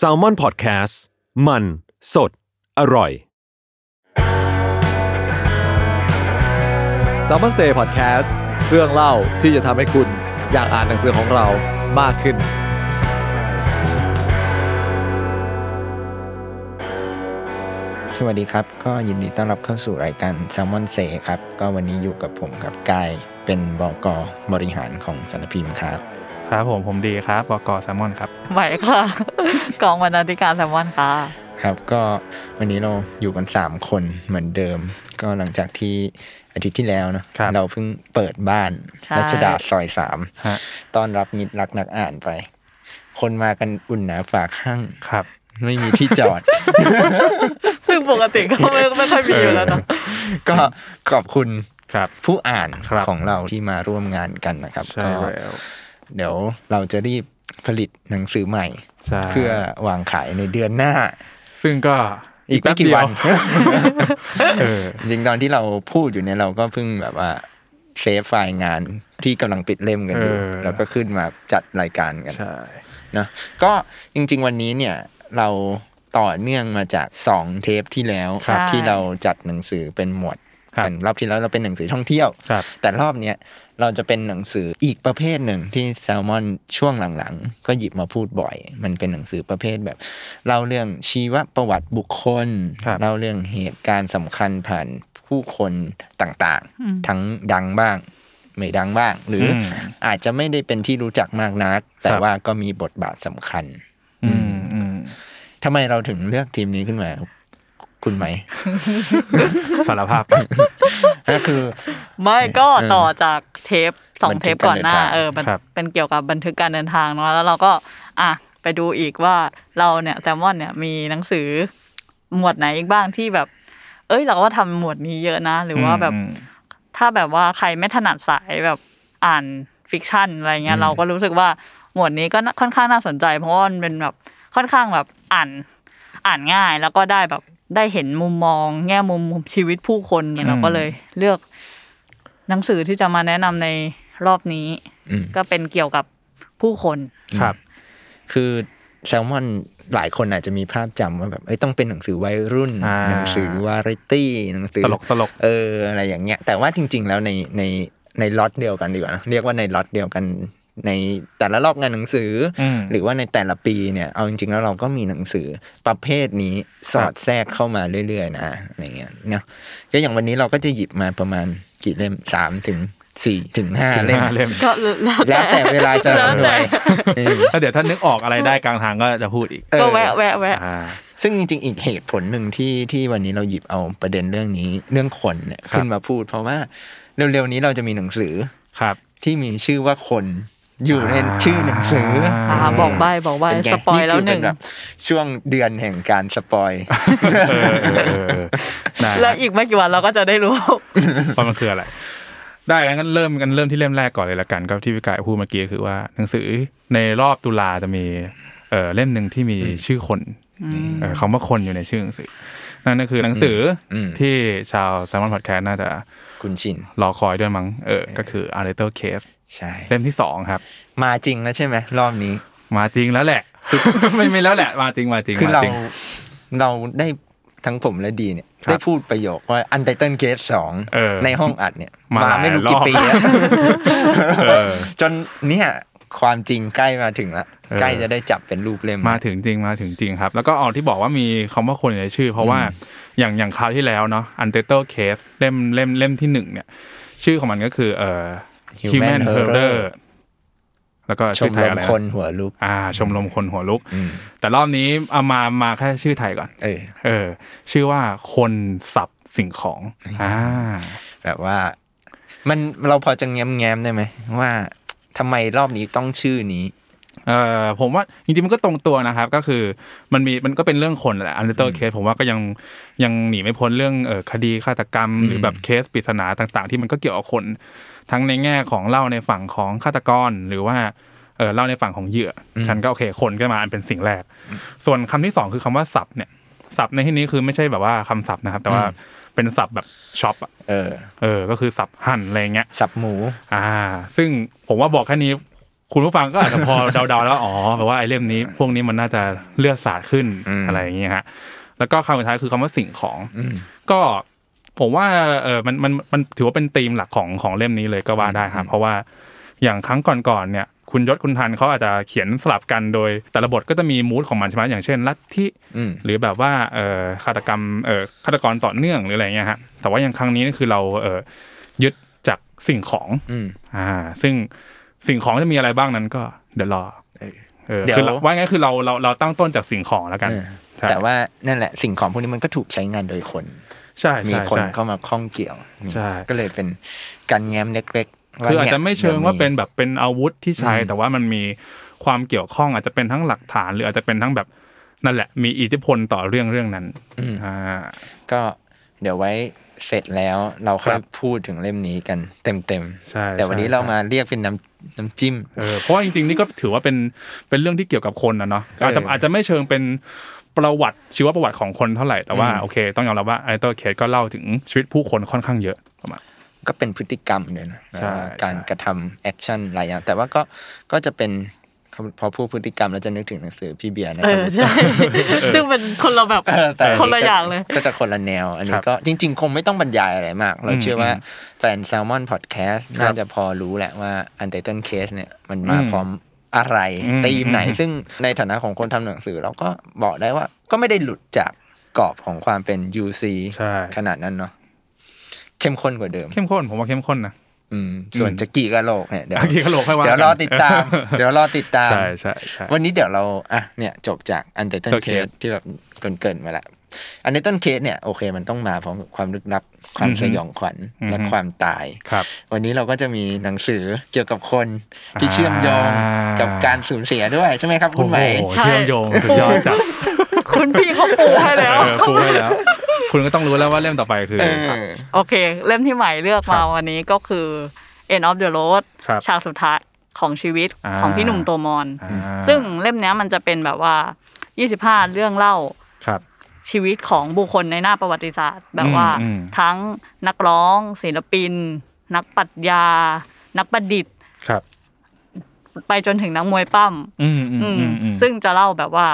s a l m o n PODCAST มัน สด อร่อย s ซ l m o n Say Podcast เรื่องเล่าที่จะทำให้คุณอยากอ่านหนังสือของเรามากขึ้น สวัสดีครับ ก็ยินดีต้อนรับเข้าสู่รายการ s ซ l m o n Say ครับ ก็วันนี้อยู่กับผมกับกายเป็นบอกบริหารของสารพิมพ์ครับ ครับผมผมดีครับบกแซมมอนครับไหวค่ะ กองบรรณาธิการแซมมอนค่ะ ครับก็วันนี้เราอยู่กัน 3 คนเหมือนเดิม ก็หลังจากที่อาทิตย์ที่แล้วเนอะครับเราเพิ่งเปิดบ้านใช่รัชดาซอยสามฮะต้อนรับมิตรรักนักอ่านไป คนมากันอุ่นหนาฝาข้างครับ ไม่มีที่จอด ซึ่งปกติก็ไม่ไม่ค่อยมีอยู่แล้วเนอะก็ขอบคุณครับผู้อ่านครับของเราที่มาร่วมงานกันนะครับ ใช่ก็แล้ว เดี๋ยวเราจะรีบผลิตหนังสือใหม่ใช่เพื่อวางขายในเดือนหน้า ซึ่งก็อีกไม่กี่วันแป๊บเดียเออจริงๆตอนที่เราพูดอยู่เนี่ยเราก็เพิ่งแบบว่าเซฟไฟล์งานที่กำลังปิดเล่มกันอยู่เออแล้วก็ขึ้นมาจัดรายการกันใช่นะก็จริง ๆ วันนี้เนี่ยเราต่อเนื่องมาจากสองเทปที่แล้วครับที่เราจัดหนังสือเป็นหมวดครับกันรอบที่แล้วเราเป็นหนังสือท่องเที่ยวครับแต่รอบเนี้ย เราจะเป็นหนังสืออีกประเภทหนึ่งที่แซลมอนช่วงหลังๆ ก็หยิบมาพูดบ่อย มันเป็นหนังสือประเภทแบบเล่าเรื่องชีวประวัติบุคคลครับเล่าเรื่องเหตุการณ์สำคัญผ่านผู้คนต่างๆ ทั้งดังบ้างไม่ดังบ้าง หรืออมอาจจะไม่ได้เป็นที่รู้จักมากนัก แต่ครับว่าก็มีบทบาทสำคัญอืมอืมทำไมเราถึงเลือกทีมนี้ขึ้นมา ครับคุณไหม สารภาพก็คือ ไม่ก็เออต่อจากเทปสองบันทึเทกปก่อนหน้าการเดินทางเออมันครับเป็นเกี่ยวกับบันทึกการเดินทางเนาะแล้วเราก็ อะไปดูอีกว่าเราเนี่ยแซมมอนเนี่ยมีหนังสือหมวดไหนอีกบ้างที่แบบ เอ้ย เราก็ว่าทำหมวดนี้เยอะนะ หรือว่าแบบอืมถ้าแบบว่าใครไม่ถนัดสายแบบอ่านfiction อะไรเงี้อืยมเราก็รู้สึกว่าหมวดนี้ก็น่าค่อนข้างน่าสนใจ เพราะว่ามันเป็นแบบค่อนข้างแบบอ่านอ่านง่ายแล้วก็ได้แบบ ได้เห็นมุมมอง แง่มุมชีวิตผู้คนเนี่ยเราก็เลยเลือกหนังสือที่จะมาแนะนำในรอบนี้อืมก็เป็นเกี่ยวกับผู้คนครับ คือแซลมอนหลายคนอาจจะมีภาพจำว่าแบบเอ้ยต้องเป็นหนังสือวัยรุ่นอ่าหนังสือวาไรตี้หนังสือตลกตลกเอออะไรอย่างเงี้ย แต่ว่าจริง ๆ แล้วในในในล็อตเดียวกันดีกว่านะเรียกว่าในล็อตเดียวกัน ในแต่ละรอบงานหนังสืออมหรือว่าในแต่ละปีเนี่ยเอาจริง ๆ แล้วเราก็มีหนังสือประเภทนี้สอดแทรกเข้ามาเรื่อย ๆ นะอะไรเงี้ยเนาะก็อย่างวันนี้เราก็จะหยิบมาประมาณกี่เล่มสามถึงสี่ถึงห้าถึงเล่มห้าเล่มก็แล้วแล้วแต่เวลาจะแล้วหน่แต่วยเออแล้วเดี๋ยวถ้านึกออกอะไรได้กลางทางก็จะพูดอีกเออก็แวะแวะแวะอ่าซึ่งจริงๆ อีกเหตุผลหนึ่งที่ที่วันนี้เราหยิบเอาประเด็นเรื่องนี้เรื่องคนเนี่ยครับขึ้นมาพูด เพราะว่าเร็วๆนี้เราจะมีหนังสือครับ ที่มีชื่อว่าคน อยู่ในชื่อหนังสืออ่าบอกใบบอกใบเป็นไงสปอยแล้วคืหนึ่งเป็บบช่วงเดือนแห่งการสปอยเออเออเออเออได้แล้วอีกไม่กี่วันเราก็จะได้รู้ว่ามันคืออะไรได้งั้นเริ่มกันเริ่มที่เล่มแรกก่อนเลยละกันก็ที่พี่กายพูดเมื่อกี้คือว่าหนังสือในรอบตุลาจะมีเอ่อเล่มหนึ่งที่มีชื่อคนเอ่อคำว่าคนอยู่ในชื่อหนังสือ นั่นก็คือหนังสืออมที่ชาว s ซ m o n Podcast น่าจะ คุณชินรอคอยด้วยมั้งเออก็คือ A Little Case ใช่เล่มที่สองครับ มาจริงแล้วใช่ไหมรอบนี้ มาจริงแล้วแหละ ไม่ไม่แล้วแหละ มาจริงมาจริงคือมาเราจริงเราได้ทั้งผมและดีเนี่ยครับได้พูดประโยคว่าอันไตเติลเคสสองเออในห้องอัดเนี่ย มามาไม่รู้กี่หลายรอบปีแล้วเออจนเนี่ยความจริงใกล้มาถึงละเออใกล้จะได้จับเป็นรูปเล่มมาถึงจริงมาถึงจริงครับ แล้วก็เอาที่บอกว่ามีคำว่าคนอยู่ในชื่อ เพราะว่าอย่างอย่างคราวที่แล้วเนาะ Untitled Case เล่มเล่มเล่มที่หนึ่งเนี่ย ชื่อของมันก็คือเอ่อ Human Herder แล้วก็ชชื่มอไทรยมอะไรนะคนหัวลุก อ่า ชมรมคนหัวลุกอืมแต่รอบนี้เอามามาแค่ชื่อไทยก่อน เออ เออ ชื่อว่าคนสับสิ่งของ อ่า แบบว่า มันเราพอจะแง้มแง้มๆได้ไหมว่าทำไมรอบนี้ต้องชื่อนี้ เอ่อผมว่าจริงๆมันก็ตรงตัวนะครับ ก็คือมันมีมันก็เป็นเรื่องคนแหละ Untitled Case ผมว่าก็ยังยังหนีไม่พ้นเรื่องเอ่อคดีฆาตกรรม หรือแบบเคสปริศนาต่าง ๆ ที่มันก็เกี่ยวกับคน ทั้งในแง่ของเล่าในฝั่งของฆาตกรหรือว่าเออเล่าในฝั่งของเหยื่ออฉันก็โอเคคนก็มาอันเป็นสิ่งแรก ส่วนคำที่สองคือคำว่าศัพท์เนี่ยศัพท์ในที่นี้คือไม่ใช่แบบว่าคำศัพท์นะครับ แต่ว่าเป็นศัพท์แบบช็อปอะเออ เออ ก็คือศัพท์หั่นอะไรเงี้ยสับหมู อ่า ซึ่งผมว่าบอกแค่นี้ คุณผู้ฟังก็อาจจะพอเดาๆแล้วอ๋อแปลว่าไอ้เล่มนี้ พวกนี้มันน่าจะเลือดสาดขึ้นอืมอะไรอย่างเงี้ยฮะแล้วก็คำสุดท้ายคือคำว่าสิ่งของอืมก็ ผมว่าเออมันมันมันถือว่าเป็นธีมหลักของของเล่มนี้เลยก็ว่าได้ครับเพราะว่าอย่างครั้งก่อนๆเนี่ย คุณยศคุณทันเขาอาจจะเขียนสลับกันโดย แต่ละบทก็จะมีมูดของมันใช่ไหมอย่างเช่นลัทธิอืมหรือแบบว่าเออฆาตกรรมเออฆาตกรต่อเนื่องหรืออะไรเงี้ยฮะแต่ว่าอย่างครั้งนี้นี่คือเราเออยึดจากสิ่งของอืมอ่า ซึ่งสิ่งของจะมีอะไรบ้างนั้นก็เดี๋ยวรอเออเออเดี๋ยวคือเราว่าไงคือเราเราเราตั้งต้นจากสิ่งของแล้วกันเออใช่แต่ว่านั่นแหละสิ่งของพวกนี้มันก็ถูกใช้งานโดยคน ใช่มีใช่คนใช่เข้ามาข้องเกี่ยวนี่ใช่ก็เลยเป็นการแง้มเล็กๆว่คืออาจนี่ยจะไม่เชิงว่าเป็นดี๋ยแบบเป็นอาวุธที่ใช้อืมแต่ว่ามันมีความเกี่ยวข้องอาจจะเป็นทั้งหลักฐาน หรืออาจจะเป็นทั้งแบบนั่นแหละ มีอิทธิพลต่อเรื่องเรื่องนั้นอืมอ่าก็เดี๋ยวไว้เสร็จแล้วเราค่อยครับพูดถึงเล่มนี้กันเต็มใช่ๆแต่วันนี้ใช่เรามาเรียกเป็นน้ำน้ำจิ้มเออเพราะว่าจริงๆนี่ก็ถือว่าเป็นเป็นเรื่องที่เกี่ยวกับคนนะเนาะอาจจะเออออาจจะไม่เชิงเป็น ประวัติชีวประวัติของคนเท่าไหร่แต่ว่าอืมโอเค ต้องยอมรับว่าไอตัวเคสก็เล่าถึงชีวิตผู้คนค่อนข้างเยอะประมาณก็เป็นพฤติกรรมเลยนะใช่ว่าการใช่กระทำ action หลายอย่างแต่ว่าก็ก็จะเป็นพอพูดพฤติกรรมแล้วจะนึกถึงหนังสือพี่เบียร์นะเอครับอใช่ซึ่งเป็นคนละแบบเออแต่คนละอย่างเลย ก็จะคนละแนว อันนี้ครับก็จริง ๆ คงไม่ต้องบรรยายอะไรมาก เราอืมเชื่อว่าอืมแฟน Salmon Podcast ครับน่าจะพอรู้แหละว่า Untitled Case เนี่ยมันมาอืมพร้อม อะไรอืมธีมไหนอืมซึ่งในฐานะของคนทำหนังสือเราก็บอกได้ว่า ก็ไม่ได้หลุดจากกรอบของความเป็น UC ใช่ขนาดนั้นเนาะเข้มข้นกว่าเดิม เข้มข้นผมว่าเข้มข้นนะอืมส่วนอืมจะกี่กะโหลกเนี่ยเดี๋ยวอากีกะโหลกค่อยว่าเดี๋ยวรอติดตามกันเดี๋ยวรอติดตามใช่ใช่ใช่วันนี้เดี๋ยวเราอะเนี่ยจบจาก Untitled โอเคเคสที่แบบเกรินๆมาละ Untitled Case เนี่ยโอเคมันต้องมาพร้อมกับความลึกลับความอือฮึสยองขวัญอือฮึและความตายครับ วันนี้เราก็จะมีหนังสือเกี่ยวกับคนที่เชื่อมโยงอ่ากักับการสูญเสียด้วยใช่ไหมครับคุณใหม่โอ้โหใช่เชื่อมโยงสุดยอดจัดคุณพี่เขาปูให้แล้วเออปูให้แล้ว คุณก็ต้องรู้แล้วว่าเล่มต่อไปคือเออโอเค เล่มที่ใหม่เลือกมาวันนี้ก็คือ End of the Road ครับฉากสุดท้ายของชีวิตอ่าของพี่หนุ่มโตมอนอ่าซึ่งเล่มเนี้ยมันจะเป็นแบบว่า 25 เรื่องเล่าครับ ชีวิตของบุคคลในหน้าประวัติศาสตร์ แบบว่าอืมทั้งนักร้องศิลปิน นักปรัชญา นักประดิษฐ์ครับ ไปจนถึงนักมวยปั้มอืมอืมอืมอืมอืมซึ่งจะเล่าแบบว่า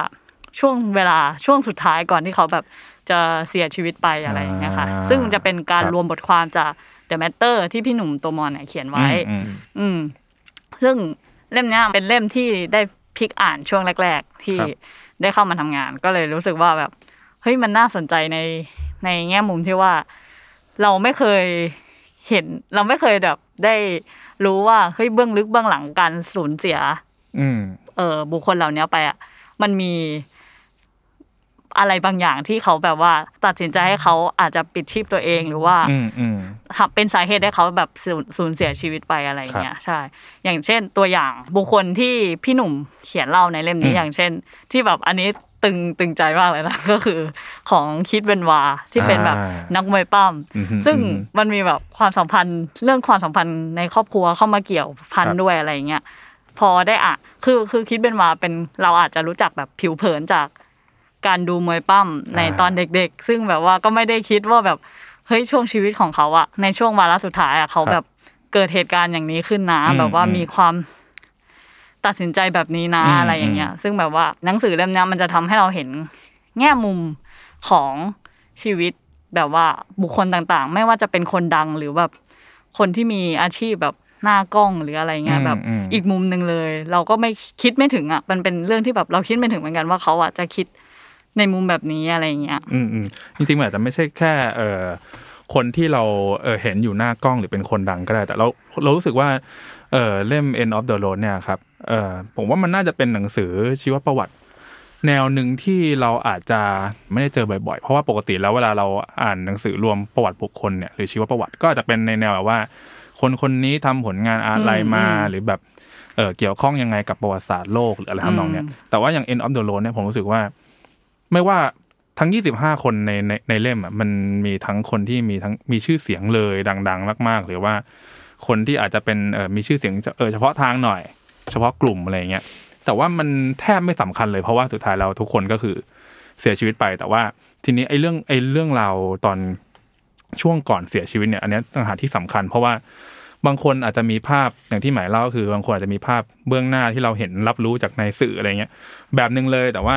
ช่วงเวลาช่วงสุดท้ายก่อนที่เขาแบบจะเสียชีวิตไปอะไรอย่างเงี้ยค่ะอ่าซึ่งจะเป็นการครับรวมบทความจาก The Matter ที่พี่หนุ่มโตมอนเนี่ยเขียนไว้ อืมอืมอืมซึ่งเล่มเนี้ยเป็นเล่มที่ได้พลิกอ่านช่วงแรก ๆ ที่ครับได้เข้ามาทำงาน ก็เลยรู้สึกว่าแบบ เฮ้ยมันน่าสนใจในในแง่มุมที่ว่า เราไม่เคยเห็น เราไม่เคยแบบได้รู้ว่าเฮ้ยเบื้องลึกเบื้องหลังการสูญเสีย อืม เออบุคคลเหล่านี้ไปอะมันมีอะไรบางอย่างที่เขาแบบว่า ตัดสินใจให้เขาอาจจะปิดชีพตัวเองหรือว่าอืมอืมทำเป็นสาเหตุให้เขาแบบสูญสูญเสียชีวิตไปอะไรอย่างเงี้ยใช่ อย่างเช่นตัวอย่างบุคคลที่พี่หนุ่มเขียนเล่าในเล่มนี้อืมอย่างเช่น ที่แบบอันนี้ ตึงตึงใจมากเลยนะ ก็คือของคิดเบนวาที่เป็นแบบอ่านักมวยปั้มอืมซึ่งอืมมันมีแบบความสัมพันธ์เรื่องความสัมพันธ์ในครอบครัวเข้ามาเกี่ยวพันครับด้วยอะไรอย่างเงี้ยพอได้อะคือคือคิดเป็นมาเป็นเราอาจจะรู้จักแบบผิวเผินจากการดูมวยปั้มในตอนเด็ก ๆ ซึ่งแบบว่าก็ไม่ได้คิดว่าแบบเฮ้ยช่วงชีวิตของเขาอะในช่วงวาระสุดท้ายอะเขาแบบเกิดเหตุการณ์อย่างนี้ขึ้นนะอืมแบบว่าอืมมีความ ตัดสินใจแบบนี้นะอืมอะไรอย่างเงี้ย ซึ่งแบบว่าหนังสือเล่มเนี้ยมันจะทำให้เราเห็นแง่มุมของชีวิตแบบว่าบุคคลต่างๆ ไม่ว่าจะเป็นคนดังหรือแบบคนที่มีอาชีพแบบหน้ากล้องหรืออะไรเงี้ยอืมแบบอืมอีกมุมหนึ่งเลย เราก็ไม่คิดไม่ถึงอะมันเป็นเรื่องที่แบบเราคิดไม่ถึงเหมือนกันว่าเขาอะจะคิดในมุมแบบนี้อะไรเงี้ย อืมอืมจริงๆมันอาจจะไม่ใช่แค่เอ่อคนที่เราเออเห็นอยู่หน้ากล้องหรือเป็นคนดังก็ได้ แต่เราเรารู้สึกว่าเออเล่ม End of the Road เนี่ยครับ เออผมว่ามันน่าจะเป็นหนังสือชีวประวัติ แนวหนึ่งที่เราอาจจะไม่ได้เจอบ่อยๆ เพราะว่าปกติแล้วเวลาเราอ่านหนังสือรวมประวัติบุคคลเนี่ยหรือชีวประวัติก็อาจจะเป็นในแนวแบบว่า คนคนนี้ทำผลงานอะไรมาอืมหรือแบบเออเกี่ยวข้องยังไงกับประวัติศาสตร์โลกหรืออะไรทำนองเนี้ยแต่ว่าอย่าง End of the Road เนี่ยผมรู้สึกว่า ไม่ว่าทั้ง 25 คนในในในเล่มอะมันมีทั้งคนที่มีทั้งมีชื่อเสียงเลยดัง ๆ มาก ๆ หรือว่าคนที่อาจจะเป็นเออมีชื่อเสียงเออเฉพาะทางหน่อย เฉพาะกลุ่มอะไรเงี้ยแต่ว่ามันแทบไม่สำคัญเลยเพราะว่าสุดท้ายเราทุกคนก็คือเสียชีวิตไป แต่ว่าทีนี้ไอ้เรื่องไอ้เรื่องเราตอนช่วงก่อนเสียชีวิตเนี่ยอันนี้ต่างหากที่สำคัญ เพราะว่าบางคนอาจจะมีภาพอย่างที่หมายเล่าก็คือบางคนอาจจะมีภาพเบื้องหน้าที่เราเห็นรับรู้จากในสื่ออะไรเงี้ยแบบหนึ่งเลยแต่ว่า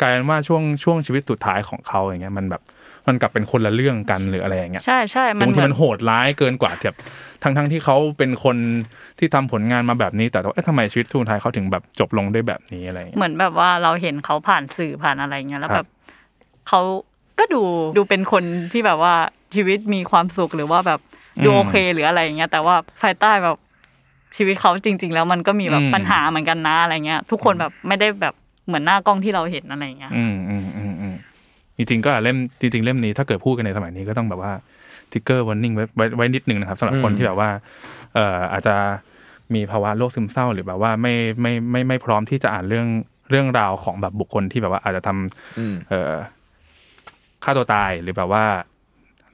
กลายเป็นว่าช่วงช่วงชีวิตสุดท้ายของเขาอย่างเงี้ยมันแบบ มันกลับเป็นคนละเรื่องกันหรืออะไรอย่างเงี้ยใช่ใช่หรืมัอนบางเหทีมือมันนโหดร้ายเกินกว่าแบบทั้งทั้งที่เขาเป็นคนที่ทำผลงานมาแบบนี้ แต่ว่าเอ๊ะทำไมชีวิตสุดท้ายเขาถึงแบบจบลงด้วยแบบนี้อะไรอย่างเงี้ยเหมือนแบบว่าเราเห็นเขาผ่านสื่อผ่านอะไรเงี้ยแล้วคแบรับบเขาก็ดูดูเป็นคนที่แบบว่าชีวิตมีความสุขหรือว่าแบบดูอืมโอเคหรืออะไรอย่างเงี้ย แต่ว่าภายใต้แบบชีวิตเขาจริง ๆ แล้วมันก็มีแบบอืมปัญหาเหมือนกันนะอะไรเงี้ย ทุกคนแบบไม่ได้แบบเหมือนหน้ากล้องที่เราเห็นอะไรเงี้ยอืมอืมอืมอืม จริงๆก็เล่มจริง ๆ เล่มนี้ถ้าเกิดพูดกันในสมัยนี้ก็ต้องแบบว่าทิกเกอร์วอร์นิ่งไว้ไว้ไว้นิดนึงนะครับสำหรับคนอืมที่แบบว่าเอ่ออาจจะมีภาวะโรคซึมเศร้าหรือแบบว่าไม่ไม่ไม่ไม่พร้อมที่จะอ่านเรื่องเรื่องราวของแบบบุคคลที่แบบว่าอาจจะทำอืมเอ่อฆ่าตัวตายหรือแบบว่า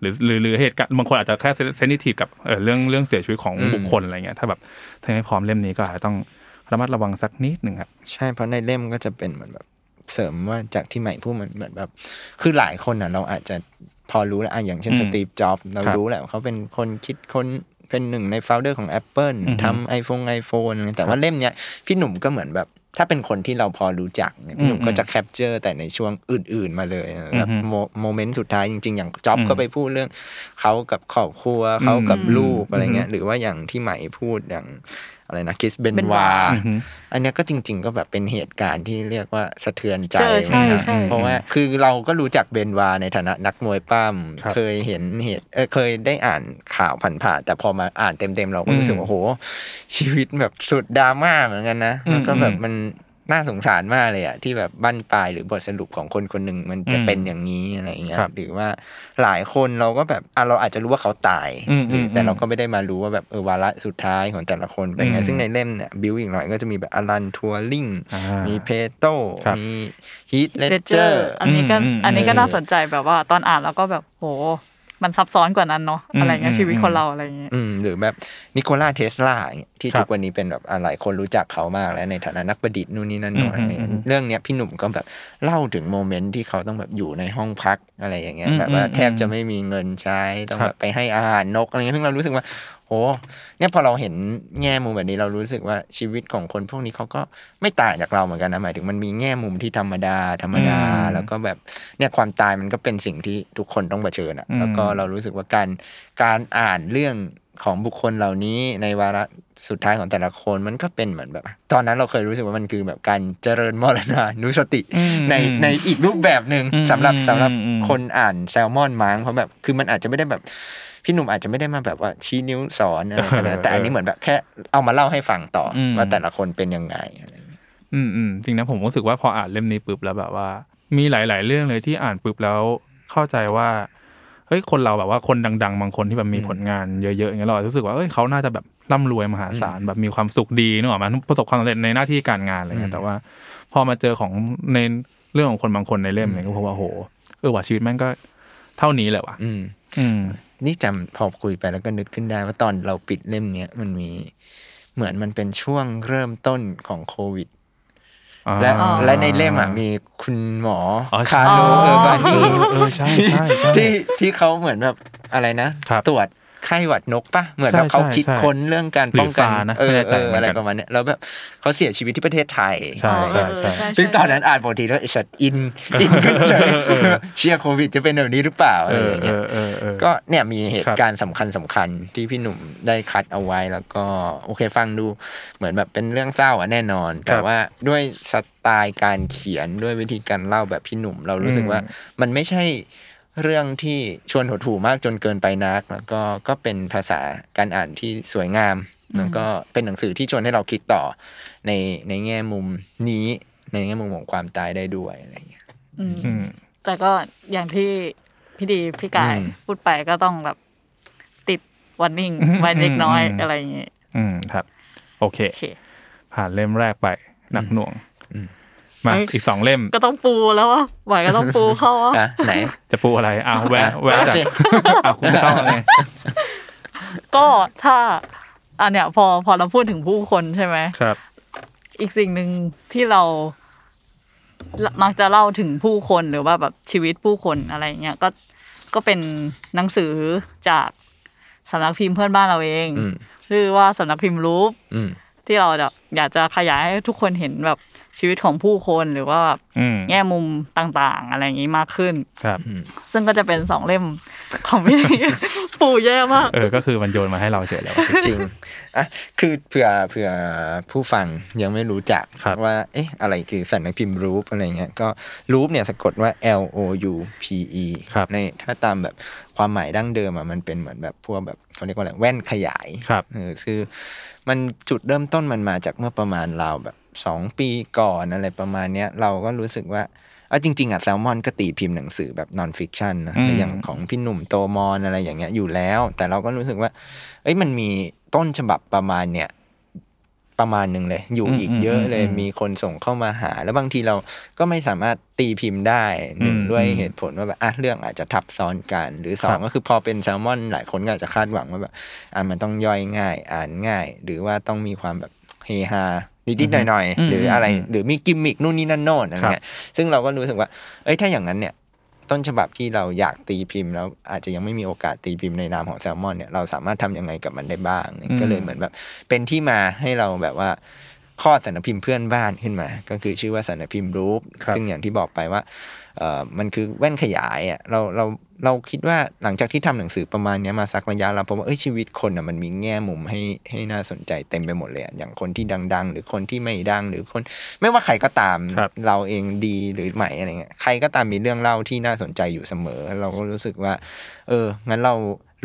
หรือหรือหรือเหตุการณ์บางคนอาจจะแค่ sensitive กับเอ่อเรื่องเรื่องเสียชีวิตของอืมบุคคลอะไรเงี้ยถ้าแบบถ้าไม่พร้อมเล่มนี้ก็อาจจะต้องระมัดระวังสักนิดหนึ่งครับใช่เพราะในเล่มก็จะเป็นเหมือนแบบ เสริมว่าจากที่ใหม่พูดเหมือนเหมือนแบบ คือหลายคนอะ เราอาจจะพอรู้แล้วอะอย่างเช่นอืมสตีฟจ็อบส์เราครับรู้แหละว่าเขาเป็นคนคิดคนเป็นหนึ่งใน founder ของ Apple อือฮึทำไอโฟนไอโฟนแต่ว่าเล่มเนี้ยพี่หนุ่มก็เหมือนแบบถ้าเป็นคนที่เราพอรู้จักเนี่ยพี่หนุ่มอืมก็จะ capture แต่ในช่วงอื่น ๆ มาเลยแบบอือฮึโม moment สุดท้ายจริง ๆ อย่างจ็อบอืมก็ไปพูดเรื่องเขากับครอบครัวเขากับอืมลูกอะไรเงี้ยอือฮึหรือว่าอย่างที่ใหม่พูดอย่าง อะไรนะคิสเบนเบนวาวาอือฮึอันเนี้ยก็จริง ๆ ก็แบบเป็นเหตุการณ์ที่เรียกว่าสะเทือนใจใช่ใช่เหมือนกันใช่เพราะว่าคือเราก็รู้จักเบนวาในฐานะนักมวยปั้มครับเคยเห็นเหตุเออเคยได้อ่านข่าวผ่านๆแต่พอมาอ่านเต็มๆเราก็รู้สึกว่าโอ้โหชีวิตแบบสุดดราม่าเหมือนกันนะอืมแล้วก็แบบอืมมัน น่าสงสารมากเลยอะที่แบบบั้นปลายหรือบทสรุปของคนคนหนึ่งมันจะอืมเป็นอย่างนี้อะไรอย่างเงี้ยครับหรือว่าหลายคนเราก็แบบอะเราอาจจะรู้ว่าเขาตายอืมหรืออมแต่เราก็ไม่ได้มารู้ว่าแบบเออวาระสุดท้ายของแต่ละคนเป็นไงอืมซึ่งในเล่มเนี่ยบิวอีกหน่อยก็จะมีแบบอลันทัวริงอ่ามีมีเพลโตครับมีฮีทเลเลเจเจออร์ร์อันนี้ก็อืมอันนี้ก็เออน่าสนใจแบบว่าตอนอ่านแล้วก็แบบโหมันซับซ้อนกว่านั้นเนาะอืมอะไรเงี้ยอืมชีวิตอืมคนเราอะไรเงี้ยอืมหรือแบบนิโคลาเทสลา ที่ครับทุกวันนี้เป็นแบบอะหลายคนรู้จักเขามากแล้วในฐานะนักประดิษฐ์นู่นนี่นั่นหน่อยอืมอืมอืมเรื่องเนี้ยพี่หนุ่มก็แบบเล่าถึงโมเมนต์ที่เขาต้องแบบอยู่ในห้องพักอะไรอย่างเงี้ยอืมแบบว่าอืมแทบจะไม่มีเงินใช้ต้องครับแบบไปให้อาหารนกอะไรเงี้ยซึ่งเรารู้สึกว่าโหเนี่ยพอเราเห็นแง่มุมแบบนี้เรารู้สึกว่าชีวิตของคนพวกนี้เขาก็ไม่ต่างจากเราเหมือนกันนะหมายถึงมันมีแง่มุมที่ธรรมดา ธรรมดาอืมแล้วก็แบบเนี่ยความตายมันก็เป็นสิ่งที่ทุกคนต้องเผชิญอะอืมแล้วก็เรารู้สึกว่าการการอ่านเรื่อง ของบุคคลเหล่านี้ในวาระสุดท้ายของแต่ละคนมันก็เป็นเหมือนแบบ ตอนนั้นเราเคยรู้สึกว่ามันคือแบบการเจริญมรณานุสติอืมในอืมในอีกรูปแบบหนึ่งอืมสำหรับอืมสำหรับอืมอืมคนอ่านแซลมอนมั้งเพราะแบบคือมันอาจจะไม่ได้แบบพี่หนุ่มอาจจะไม่ได้มาแบบว่าชี้นิ้วสอนอะไรกันนะแต่อันนี้เหมือนแบบแค่เอามาเล่าให้ฟังต่ออมว่าแต่ละคนเป็นยังไงอะไรอย่างเงี้ยอืมอืมจริงนะผมรู้สึกว่าพออ่านเล่มนี้ปุ๊บแล้วแบบว่า มีหลาย ๆ เรื่องเลยที่อ่านปุ๊บแล้วเข้าใจว่า เฮ้ยคนเราแบบว่าคนดัง ๆ บางคนที่แบบมีผลงานเยอะๆอย่างเงี้ยเรารู้สึกว่าเอ้ยเขาน่าจะแบบร่ำรวยมหาศาลแบบมีความสุขดีนึกออกไหมประสบความสำเร็จในหน้าที่การงานอะไรเงี้ยแต่ว่า พอมาเจอของในเรื่องของคนบางคนในเล่มเนี่ยก็พบว่าโอ้โหเออว่าชีวิตแม่งก็เท่านี้แหละว่ะอืมอืมนี่จำพอคุยไปแล้วก็นึกขึ้นได้ว่าตอนเราปิดเล่มเนี้ยมันมีเหมือนมันเป็นช่วงเริ่มต้นของโควิด และอ่าและในเล่มอะมีคุณหมออ๋อใช่คาร์โลเออร์บาเอนีอเออใช่ใช่ใช่ที่ที่เขาเหมือนแบบอะไรนะครับตรวจ ไข้หวัดนกปะเหมือนแบบใช่เขาใช่คิดใช่ค้นเรื่องการป้องกันหรือซาร์นะเอไม่อแน่ใจเออเหมือนกันอะไรประมาณเนี้ยแล้วแบบเขาเสียชีวิตที่ประเทศไทยใช่ใช่ใช่เออซึ่งตอนนั้นอ่านปกติแล้วไอ้สัตว์อินอินกันเฉยเชียร์โควิดจะเป็นแบบนี้หรือเปล่าอะเอไรออย่างเอเงี้ยอเออเออก็เนี่ยมีเหครัตุบการณ์สำคัญสำคัญที่พี่หนุ่มได้คัดเอาไว้แล้วก็โอเคฟังดูเหมือนแบบเป็นเรื่องเศร้าอะแน่นอน แต่ว่าด้วยสไตล์การเขียนด้วยวิธีการเล่าแบบพี่หนุ่มเรารู้สึกว่ามันไม่ใช่ เรื่องที่ชวนหดหู่มากจนเกินไปนัก แล้วก็ก็เป็นภาษาการอ่านที่สวยงามแล้วก็เป็นหนังสือที่ชวนให้เราคิดต่อ ในในแง่มุมนี้ในแง่มุมของความตายได้ด้วยอะไรอย่างเงี้ยอืมอืมแต่ก็อย่างที่พี่ดีพี่กายอืมพูดไปก็ต้องแบบติดวันนิ่งไว้เล็กน้อยอืมอะไรอย่างเงี้ยอืมครับโอเคโอเค ผ่านเล่มแรกไปหนักหน่วงอื มมาเอ้ยอีกสองเล่มก็ต้องปูแล้ววะไหวก็ต้องปูเข้าวะอะไหน จะปูอะไรอ้าวแวะแวะจากสิอ้าวคุณชอบไงก็ถ้าอันเนี้ยพอพอเราพูดถึงผู้คนใช่ไหมครับ อีกสิ่งหนึ่งที่เรา มักจะเล่าถึงผู้คนหรือว่าแบบชีวิตผู้คนอะไรเงี้ยก็ก็เป็นหนังสือจากสำนักพิมพ์เพื่อนบ้านเราเองอืมชื่อว่าสำนักพิมพ์รูปอืมที่เราจะอยากจะขยายให้ทุกคนเห็นแบบ ชีวิตของผู้คนหรือว่าแบบอืมแง่มุมต่าง ๆ อะไรอย่างนี้มากขึ้น ครับ ซึ่งก็จะเป็นสองเล่มของพี่ปู่แย่มาก เออ ก็คือมันโยนมาให้เราเฉยแล้ว จริง อะ คือเผื่อเผื่อผู้ฟังยังไม่รู้จักครับว่า เอ๊ะ อะไรคือสัญลักษณ์พิมพ์รูปอะไรเงี้ย ก็รูปเนี่ยสะกดว่า L O U P E ครับในถ้าตามแบบความหมายดั้งเดิมอะมันเป็นเหมือนแบบพวกแบบเขาเรียกว่าอะไรแว่นขยาย ครับ เออ คือ มันจุดเริ่มต้นมันมาจากเมื่อประมาณราวแบบ สองปีก่อนอะไรประมาณเนี้ยเราก็รู้สึกว่าเอาจริง ๆอะแซลมอนก็ตีพิมพ์หนังสือแบบ non-fiction นะอืมอย่างของพี่หนุ่มโตมอนอะไรอย่างเงี้ยอยู่แล้ว แต่เราก็รู้สึกว่า เอ้ยมันมีต้นฉบับประมาณเนี้ยประมาณหนึ่งเลย อยู่อืมอีกเยอะเลยอืมมีคนส่งเข้ามาหา แล้วบางทีเราก็ไม่สามารถตีพิมพ์ได้หนึ่งอืมด้วยอืมเหตุผลว่าแบบอะเรื่องอาจจะทับซ้อนกัน หรือสอครังบก็คือพอเป็นแซลมอนหลายคนก็อาจจะคาดหวังว่าแบบอะมันต้องย่อยง่าย อ่านง่าย หรือว่าต้องมีความแบบเฮฮา นิดๆหน่อยอืมๆหรืออะไรอืมหรือมีกิมมิกนู่นนี่นั่นโน่นอะไรเงี้ยซึ่งเราก็รู้สึกว่า เอ้ยถ้าอย่างนั้นเนี่ยต้นฉบับที่เราอยากตีพิมพ์ แล้วอาจจะยังไม่มีโอกาสตีพิมพ์ในนามของแซลมอนเนี่ยเราสามารถทำยังไงกับมันได้บ้างเนี่ยอืมก็เลยเหมือนแบบ เป็นที่มาให้เราแบบว่าข้อสารพิมพ์เพื่อนบ้านขึ้นมา ก็คือชื่อว่าสารพิมพ์รูปครับซึ่งอย่างที่บอกไปว่าเออ มันคือแว่นขยายอะเราเราเราคิดว่าหลังจากที่ทำหนังสือประมาณเนี้ยมาสักระยะเราพบว่าเอ้ยชีวิตคนอะมันมีแง่มุมให้ให้น่าสนใจเต็มไปหมดเลยอะอย่างคนที่ดัง ๆ หรือคนที่ไม่ดังหรือคน ไม่ว่าใครก็ตามครับเราเองดีหรือใหม่อะไรเงี้ยใครก็ตามมีเรื่องเล่าที่น่าสนใจอยู่เสมอ เราก็รู้สึกว่า เอองั้นเรา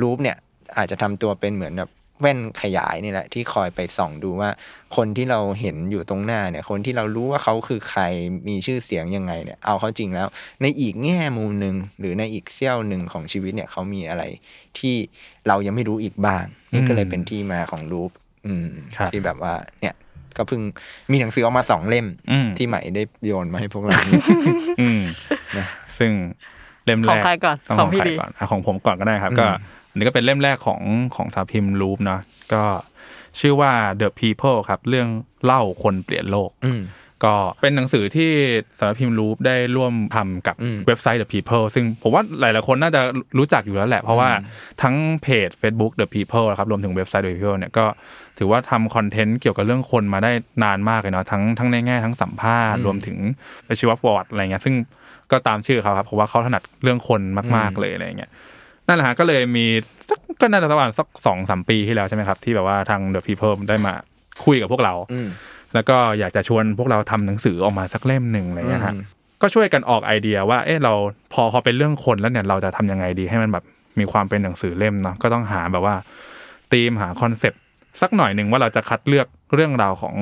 รูปเนี่ยอาจจะทำตัวเป็นเหมือนแบบ แว่นขยายนี่แหละ ที่คอยไปส่องดูว่า คนที่เราเห็นอยู่ตรงหน้าเนี่ย คนที่เรารู้ว่าเขาคือใครมีชื่อเสียงยังไงเนี่ยเอาเขาจริงแล้ว ในอีกแง่มุมหนึ่งหรือในอีกเสี้ยวหนึ่งของชีวิตเนี่ยเขามีอะไรที่เรายังไม่รู้อีกบ้าง นี่ก็เลยเป็นที่มาของรูปอืมครับที่แบบว่า เนี่ยก็เพิ่งมีหนังสือออกมาสองเล่มอืมที่ใหม่ได้โยนมาให้พวกเราอืมนะซึ่งเล่มแรของกใครก่อนต้องขขอองงพี่ใครดีก่อนอะของผมก่อนก็ได้ครับอืมก็อั นนี้ก็เป็นเล่มแรกของของสาพิมพ์รูปเนาะก็ชื่อว่า The People ครับ เรื่องเล่าคนเปลี่ยนโลกอืมก็เป็นหนังสือที่สารพิมพ์รูปได้ร่วมทำกับอืมเว็บไซต์ The People ซึ่งผมว่าหลายๆคนน่าจะรู้จักอยู่แล้วแหละ เพราะว่าทั้งเพจ Facebook The People นะครับรวมถึงเว็บไซต์ The People เนี่ยก็ถือว่าทำคอนเทนต์เกี่ยวกับเรื่องคนมาได้นานมากเลยเนาะทั้งทั้งในแง่ทั้งสัมภาษณ์รวมถึงชีวประวัติอะไรเงี้ยซึ่งก็ตามชื่อเขาครับเพราะว่าเขาถนัดเรื่องคนมาก ๆเลยอะไรเงี้ย นั่นแหละฮะก็เลยมีสักก็น่าจะประมาณสักสองสามปีที่แล้วใช่ไหมครับ ที่แบบว่าทาง The People ได้มาคุยกับพวกเรา อืมแล้วก็อยากจะชวนพวกเราทำหนังสือออกมาสักเล่มหนึ่งอะไรเงี้ยฮะอืมก็ช่วยกันออกไอเดียว่า เอ๊ะเราพอพอเป็นเรื่องคนแล้วเนี่ยเราจะทำยังไงดีให้มันแบบมีความเป็นหนังสือเล่มเนาะก็ต้องหาแบบว่าธีมหาคอนเซปต์สักหน่อยหนึ่งว่าเราจะคัดเลือกเรื่องราวของ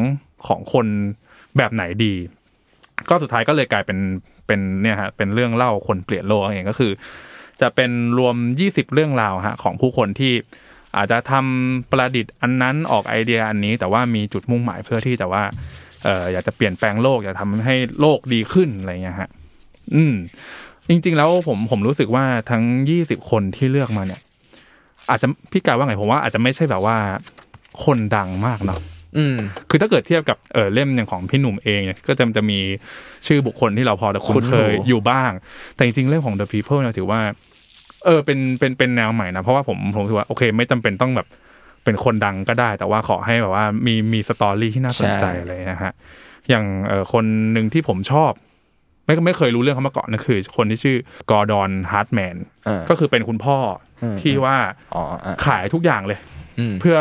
ของคนแบบไหนดี ก็สุดท้ายก็เลยกลายเป็นเป็นเนี่ยฮะเป็นเรื่องเล่าคนเปลี่ยนโลกเองก็คือ จะเป็นรวม 20 เรื่องราวฮะของผู้คนที่อาจจะทำประดิษฐ์อันนั้นออกไอเดียอันนี้ แต่ว่ามีจุดมุ่งหมายเพื่อที่แต่ว่าเอออยากจะเปลี่ยนแปลงโลกอยากทำให้โลกดีขึ้นอะไรเงี้ยฮะอืมจริง ๆ แล้วผมผมรู้สึกว่าทั้ง 20 คนที่เลือกมาเนี่ย อาจจะพี่กายว่าไงผมว่าอาจจะไม่ใช่แบบว่าคนดังมากเนาะ อืมคือถ้าเกิดเทียบกับเออเล่มอย่างของพี่หนุ่มเองเนี่ยก็จะจะมีชื่อบุคคลที่เราพอจะคุ้นเคยคุ้นหูอยู่บ้าง แต่จริงๆเล่มของ The People เนี่ยถือว่า เออเป็นเป็นเป็นแนวใหม่นะเพราะว่าผมผมรู้สึกว่าโอเค ไม่จำเป็นต้องแบบเป็นคนดังก็ได้ แต่ว่าขอให้แบบว่ามีมีสตอรี่ที่น่าสนใจอะไรนะฮะอย่างเออคนหนึ่งที่ผมชอบไม่ไม่เคยรู้เรื่องเขามาก่อนนะคือ คนที่ชื่อกอร์ดอนฮาร์ตแมนเออก็คือเป็นคุณพ่ออมที่ว่าอ๋ออะขายทุกอย่างเลยอืมเพื่อ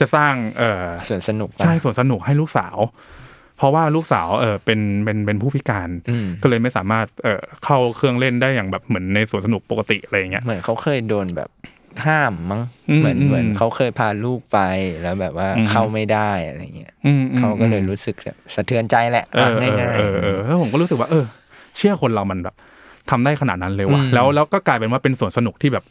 จะสร้างเออสวนสนุกปะใช่สวนสนุกให้ลูกสาว เพราะว่าลูกสาวเออเป็นเป็นเป็นผู้พิการอืมก็เลยไม่สามารถเออเข้าเครื่องเล่นได้อย่างแบบเหมือนในสวนสนุกปกติอะไรอย่างเงี้ยเหมือนเขาเคยโดนแบบห้ามมั้งอืมเหมือนอืมเหมือนเขาเคยพาลูกไปแล้วแบบว่าอืมเข้าไม่ได้อะไรเงี้ยอืมอืมเขาก็เลยรู้สึกแบบสะเทือนใจแหละเออว่าเออง่ายเออเออแล้วผมก็รู้สึกว่า เออ เชื่อคนเรามันแบบทำได้ขนาดนั้นเลยว่ะอืมแล้วแล้วก็กลายเป็นว่าเป็นสวนสนุกที่แบบ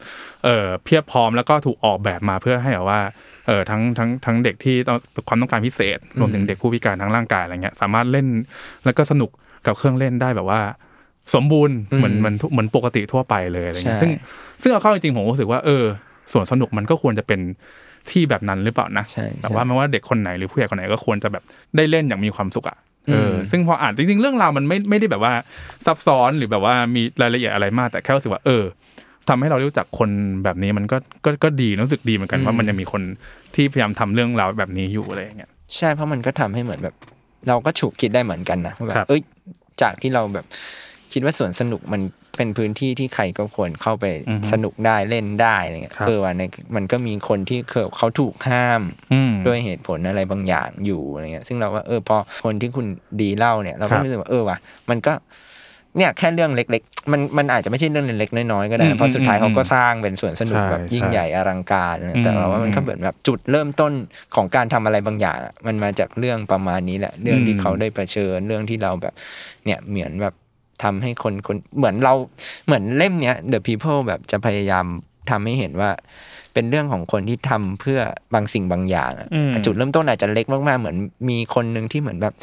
เออเพียบพร้อมแล้วก็ถูกออกแบบมาเพื่อให้แบบว่า เออทั้งทั้งทั้งเด็กที่ต้องความต้องการพิเศษ รวมถึงเด็กผู้พิการทางร่างกายอะไรเงี้ยสามารถเล่นแล้วก็สนุกกับเครื่องเล่นได้แบบว่า สมบูรณ์เหมือนเหมือนเหมือนปกติทั่วไปเลยอะไรเงี้ยใช่ซึ่งซึ่งเอาเข้าจริงๆผมรู้สึกว่าเออส่วนสนุกมันก็ควรจะเป็นที่แบบนั้นหรือเปล่านะใช่แต่ว่าไม่ว่าเด็กคนไหนหรือผู้ใหญ่คนไหนก็ควรจะแบบได้เล่นอย่างมีความสุขอะเอออซึ่งพออ่านจริงๆ เรื่องราวมันไม่ไม่ได้แบบว่าซับซ้อนหรือแบบว่ามีรายละเอียดอะไรมากแต่แค่รู้สึกว่าเออ ทำให้เรารู้จักคนแบบนี้มันก็ก็ก็ดีรู้สึกดีเหมือนกันว่ามันยังมีคนที่พยายามทำเรื่องราวแบบนี้อยู่อะไรอย่างเงี้ยใช่เพราะมันก็ทำให้เหมือนแบบ เราก็ฉุกคิดได้เหมือนกันนะว่าแบครับบเอ้ยจากที่เราแบบคิดว่าสวนสนุกมันเป็นพื้นที่ที่ใครก็ควรเข้าไปอือฮึสนุกได้เล่นได้อะไรเงี้ยครับเออวันในมันก็มีคนที่เคยเขาถูกห้ามอืมด้วยเหตุผลอะไรบางอย่างอยู่อะไรเงี้ย ซึ่งเราว่าเออพอคนที่คุณดีเล่าเนี่ย เราครัก็บรู้สึกว่าเออว่ะมันก็ เนี่ยแค่เรื่องเล็ก ๆ มันมันอาจจะไม่ใช่เรื่องเล็กๆน้อยๆก็ได้อืนะมเพราะสุดท้ายอืมเขาก็สร้างเป็นสวนสนุกใช่แบบยิ่งใช่ใหญ่อลังการนะแต่เราว่ามันก็อืมเหมือนแบบจุดเริ่มต้นของการทำอะไรบางอย่างอะมันมาจากเรื่องประมาณนี้แหละ เรื่องที่อืมเขาได้เผชิญเรื่องที่เราแบบ เนี่ยเหมือนแบบทำให้คนคนเหมือนเราเหมือนเล่มเนี้ย The People แบบจะพยายามทำให้เห็นว่าเป็นเรื่องของคนที่ทำเพื่อบางสิ่งบางอย่างอะอืมจุดเริ่มต้นอาจจะเล็กมากๆ เหมือนมีคนหนึ่งที่เหมือนแบบ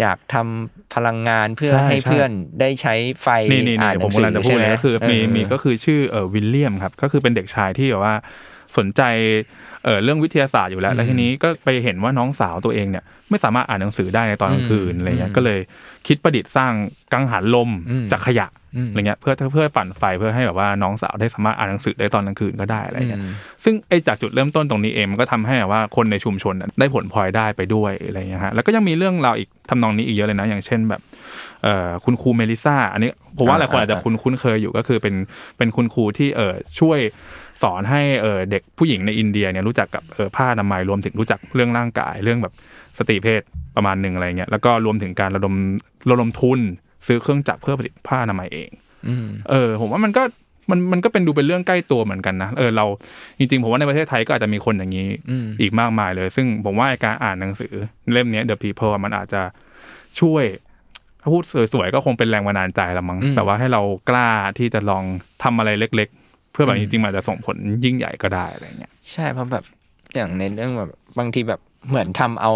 อยากทำพลังงานเพื่อใช่ให้ใช่เพื่อนได้ใช้ไฟนี่นี่อ่านนี่หผนัมงสืกำลังจะพูดใช่ไหเลยก็คือมีเมีก็คือชื่อเออวิลเลียมครับ ก็คือเป็นเด็กชายที่แบบว่าสนใจเออเรื่องวิทยาศาสตร์อยู่แล้ว แล้วทีนี้ก็ไปเห็นว่าน้องสาวตัวเองเนี่ยไม่สามารถอ่านหนังสือได้ในตอนกลางคืนอืมอะไรเงี้ยอืมก็เลยคิดประดิษฐ์สร้างกังหันลมอืมจากขยะ อืมอะไรเงี้ยเพื่อเพื่อปั่นไฟเพื่อให้แบบว่าน้องสาวได้สามารถอ่านหนังสือได้ตอนกลางคืนก็ได้อะไรเงี้ยอืมซึ่งไอ้จากจุดเริ่มต้นตรงนี้เองมันก็ทำให้แบบว่าคนในชุมชนน่ะได้ผลพลอยได้ไปด้วยอะไรเงี้ยฮะแล้วก็ยังมีเรื่องราวอีกทำนองนี้อีกเยอะเลยนะอย่างเช่นแบบเอ่อคุณครูเมลิซาอันนี้ผมว่าหลายคนอาจจะคุ้นคุ้นเคยอยู่ก็คือเป็นเป็นคุณครูที่เออช่วยสอนให้เออเด็กผู้หญิงในอินเดียเนี่ยรู้จักกับเออผ้าอนามัยรวมถึงรู้จักเรื่องร่างกายเรื่องแบบสตรีเพศประมาณหนึ่งอะไรเงี้ยแล้วก็รวมถึงการระดมระดมทุน ซื้อเครื่องจักรเพื่อผลิตผ้าอนามัยเองอืมเออ ผมว่ามันก็มันมันก็เป็นดูเป็นเรื่องใกล้ตัวเหมือนกันนะเออเราจริงๆผมว่าในประเทศไทยก็อาจจะมีคนอย่างนี้อืมอีกมากมายเลย ซึ่งผมว่าไอ้การอ่านหนังสือเล่มเนี้ย The People อะมันอาจจะช่วยถ้าพูดสวยๆก็คงเป็นแรงบันดาลใจละมั้งอืมแต่ว่าให้เรากล้าที่จะลองทำอะไรเล็ก ๆ เพื่อแบบอืจมริงๆมันอาจจะส่งผลยิ่งใหญ่ก็ได้อะไรเงี้ยใช่เพราะแบบอย่างในเรื่องแบบบางทีแบบเหมือนทำเอา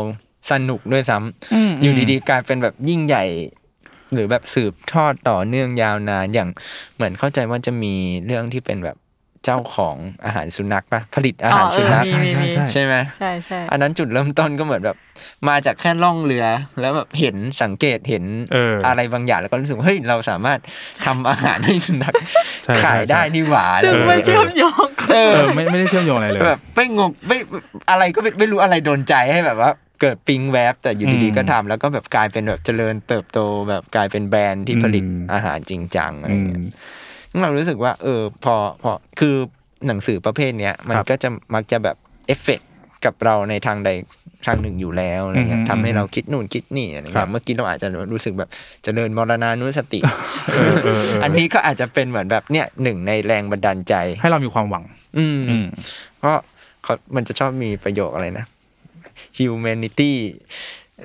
สนุกด้วยซ้ำอืมอยู่ดีๆกลายเป็นแบบยิ่งใหญ่ หรือแบบสืบทอดต่อเนื่องยาวนานอย่างเหมือนเข้าใจว่าจะมีเรื่องที่เป็นแบบเจ้าของอาหารสุนัขปะผลิตอาหารอ๋อเออสุนัขมีมีมีใช่ไหมใช่ใช่อันนั้นจุดเริ่มต้นก็เหมือนแบบ มาจากแค่ล่องเรือ แล้วแบบเห็นสังเกตเห็นเออออะไรบางอย่างแล้วก็รู้สึกว่าเฮ้ยเราสามารถทำอาหารให้สุนัขใช่ใช่ขายได้นี่หว่าซึ่งอะไรไม่อย่างเชื่เงี้อยมโยงเออเออไม่ไม่ได้เชื่อมโยงอะไรเลยแบบไม่งงไม่อะไรก็ไม่ไม่รู้อะไรโดนใจให้แบบว่า เกิดปิ๊งแวบแต่อยู่ดีอืมๆก็ทำแล้วก็แบบกลายเป็นแบบเจริญเติบโตแบบกลายเป็นแบรนด์ที่ผลิตอืมอาหารจริงจังอะไรอืเงี้ยมซึ่งเรารู้สึกว่า เออ พอพอคือหนังสือประเภทเนี้ยมันครับก็จะมักจะแบบเอฟเฟกกับเราในทางใดทางหนึ่งอยู่แล้วอะไรเงี้อืยมทำให้เราคิดนู่นคิดนี่อะไรครัเงี้บยเมื่อกี้เราอาจจะรู้สึกแบบเจริญมรณานุสติเออเออเอออัอันนี้ก็อาจจะเป็นเหมือนแบบเนี่ยหนึ่งในแรงบันดาลใจ ให้เรามีความหวัง อืมอืมเพราะเขามันจะชอบมีประโยคอะไรนะ humanity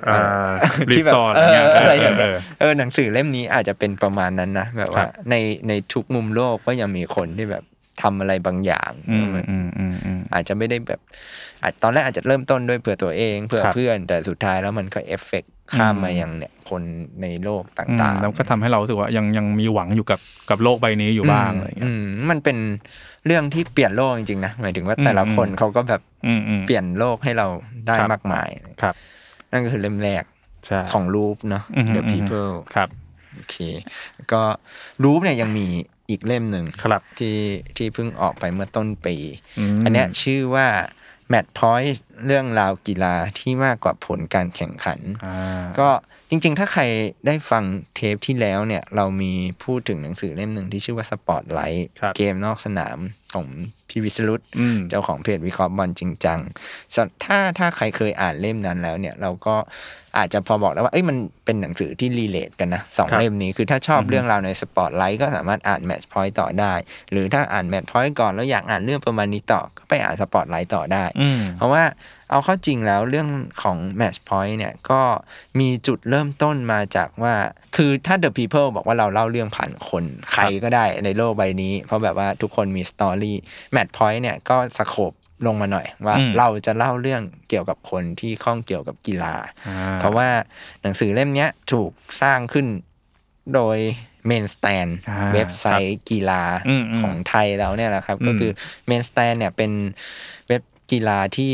อ่าที่แบบ restore เอออะไรอะไรเงี้ยอย่างเอเงี้ยอเออหนังสือเล่มนี้อาจจะเป็นประมาณนั้นนะแบบครัว่าบในในทุกมุมโลกก็ยังมีคนที่แบบทำอะไรบางอย่างอืมอืมอืมอืมอาจจะไม่ได้แบบอาจตอนแรกอาจจะเริ่มต้นด้วยเผื่อตัวเองเผื่อครับเพื่อน แต่สุดท้ายแล้วมันก็เอฟเฟกข้ามอืมมายังเนี่ยคนในโลกตอืม่างๆ แล้วก็ทำให้เรารู้สึกว่ายังยังมีหวังอยู่กับกับโลกใบนี้อยู่บ้างอะไรเงี้ยมมันเป็น เรื่องที่เปลี่ยนโลกจริงๆนะหมายถึงว่าแต่ละอืมคนเขาก็แบบอืมอืมเปลี่ยนโลกให้เราได้ครับมากมายครับ นั่นก็คือเล่มแรกใช่ของรูปเนาะอือฮึ The อือฮึ People ครับโอเค ก็รูปเนี่ยยังมีอีกเล่มหนึ่งครับที่ที่เพิ่งออกไปเมื่อต้นปีอืมอันเนี้ยชื่อว่า Match Point เรื่องราวกีฬาที่มากกว่าผลการแข่งขันอ่าก็จริง ๆ ถ้าใครได้ฟังเทปที่แล้วเนี่ย เรามีพูดถึงหนังสือเล่มหนึ่งที่ชื่อว่า Spotlight ครับเกมนอกสนามของพี่วิสรุตอืมเจ้าของเพจวิเคราะห์บอลจริงจังสถ้าถ้าใครเคยอ่านเล่มนั้นแล้วเนี่ย เราก็อาจจะพอบอกได้ว่าเอ้ยมันเป็นหนังสือที่ relate กันนะสองครับเล่มนี้คือถ้าชอบเรื่องราวในสปอตไลท์ก็สามารถอ่าน Match Point ต่อได้ หรือถ้าอ่าน Match Point ก่อนแล้วอยากอ่านเรื่องประมาณนี้ต่อก็ไปอ่านสปอตไลท์ต่อได้อืมเพราะว่าเอาเข้าจริงแล้วเรื่องของ Match Point เนี่ยก็มีจุดเริ่มต้นมาจากว่า คือถ้า The People บอกว่าเราเล่าเรื่องผ่านคนใครก็ได้ในโลกใบนี้ เพราะแบบว่าทุกคนมี story Match Point เนี่ยก็ scope ลงมาหน่อยว่าอืมเราจะเล่าเรื่องเกี่ยวกับคนที่ข้องเกี่ยวกับกีฬาอ่เพราะว่าหนังสือเล่มเนี้ยถูกสร้างขึ้นโดย Main Stand อ่าเว็บไซต์กีฬาอืมอืมของไทยเราเนี่ยแหละครับอืมก็คือ Main Stand เนี่ยเป็นเว็บกีฬาที่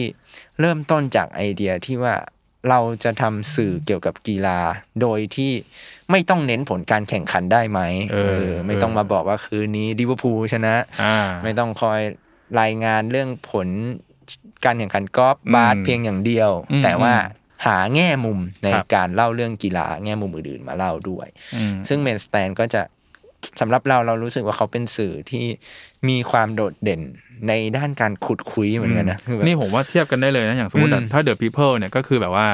เริ่มต้นจากไอเดียที่ว่าเราจะทำสื่อเกี่ยวกับกีฬา โดยที่ไม่ต้องเน้นผลการแข่งขันได้ไหมเออ ไม่ต้องมาบอกว่าคืนนี้ลิเวอร์พูลชนะอ่าไม่ต้องคอยรายงานเรื่องผลการแข่งขันกอล์ฟอืมบาสเพียงอย่างเดียวอืมแต่ว่าหาแง่มุมในครับการเล่าเรื่องกีฬาแง่มุมอื่นๆมาเล่าด้วยอืมซึ่งเมนสแตนก็จะสำหรับเราเรารู้สึกว่าเขาเป็นสื่อที่ มีความโดดเด่นในด้านการขุดคุยเหมือนกันนะคือแบบนี่ผมว่าเทียบกันได้เลยนะ อย่างสมมติอะอืมถ้า The People เนี่ยก็คือแบบว่า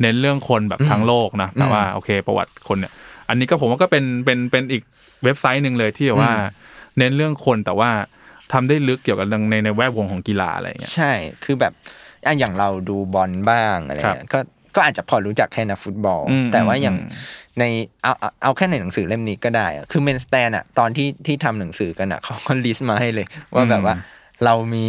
เน้นเรื่องคนแบบอืมทั้งโลกนะแต่ว่าโอเค ประวัติคนเนี่ย อันนี้ก็ผมว่าก็เป็นเป็นเป็นอีกเว็บไซต์หนึ่งเลยที่แบบว่าอืมเน้นเรื่องคนแต่ว่าทำได้ลึกเกี่ยวกับในในแวดวงของกีฬาอะไรอย่างเงี้ยใช่ คือแบบอะอย่างเราดูบอลบ้างอะไรเงี้ยก็ก็อาจจะพอรู้จักแค่นักฟุตบอลอืมแต่ว่าอย่างอืม ในเอาเอาเอาแค่ในหนังสือเล่มนี้ก็ได้อะคือ Main Stand อะตอนที่ที่ทำหนังสือกันอะเขาก็ list มาให้เลย ว่าแบบว่าเรามี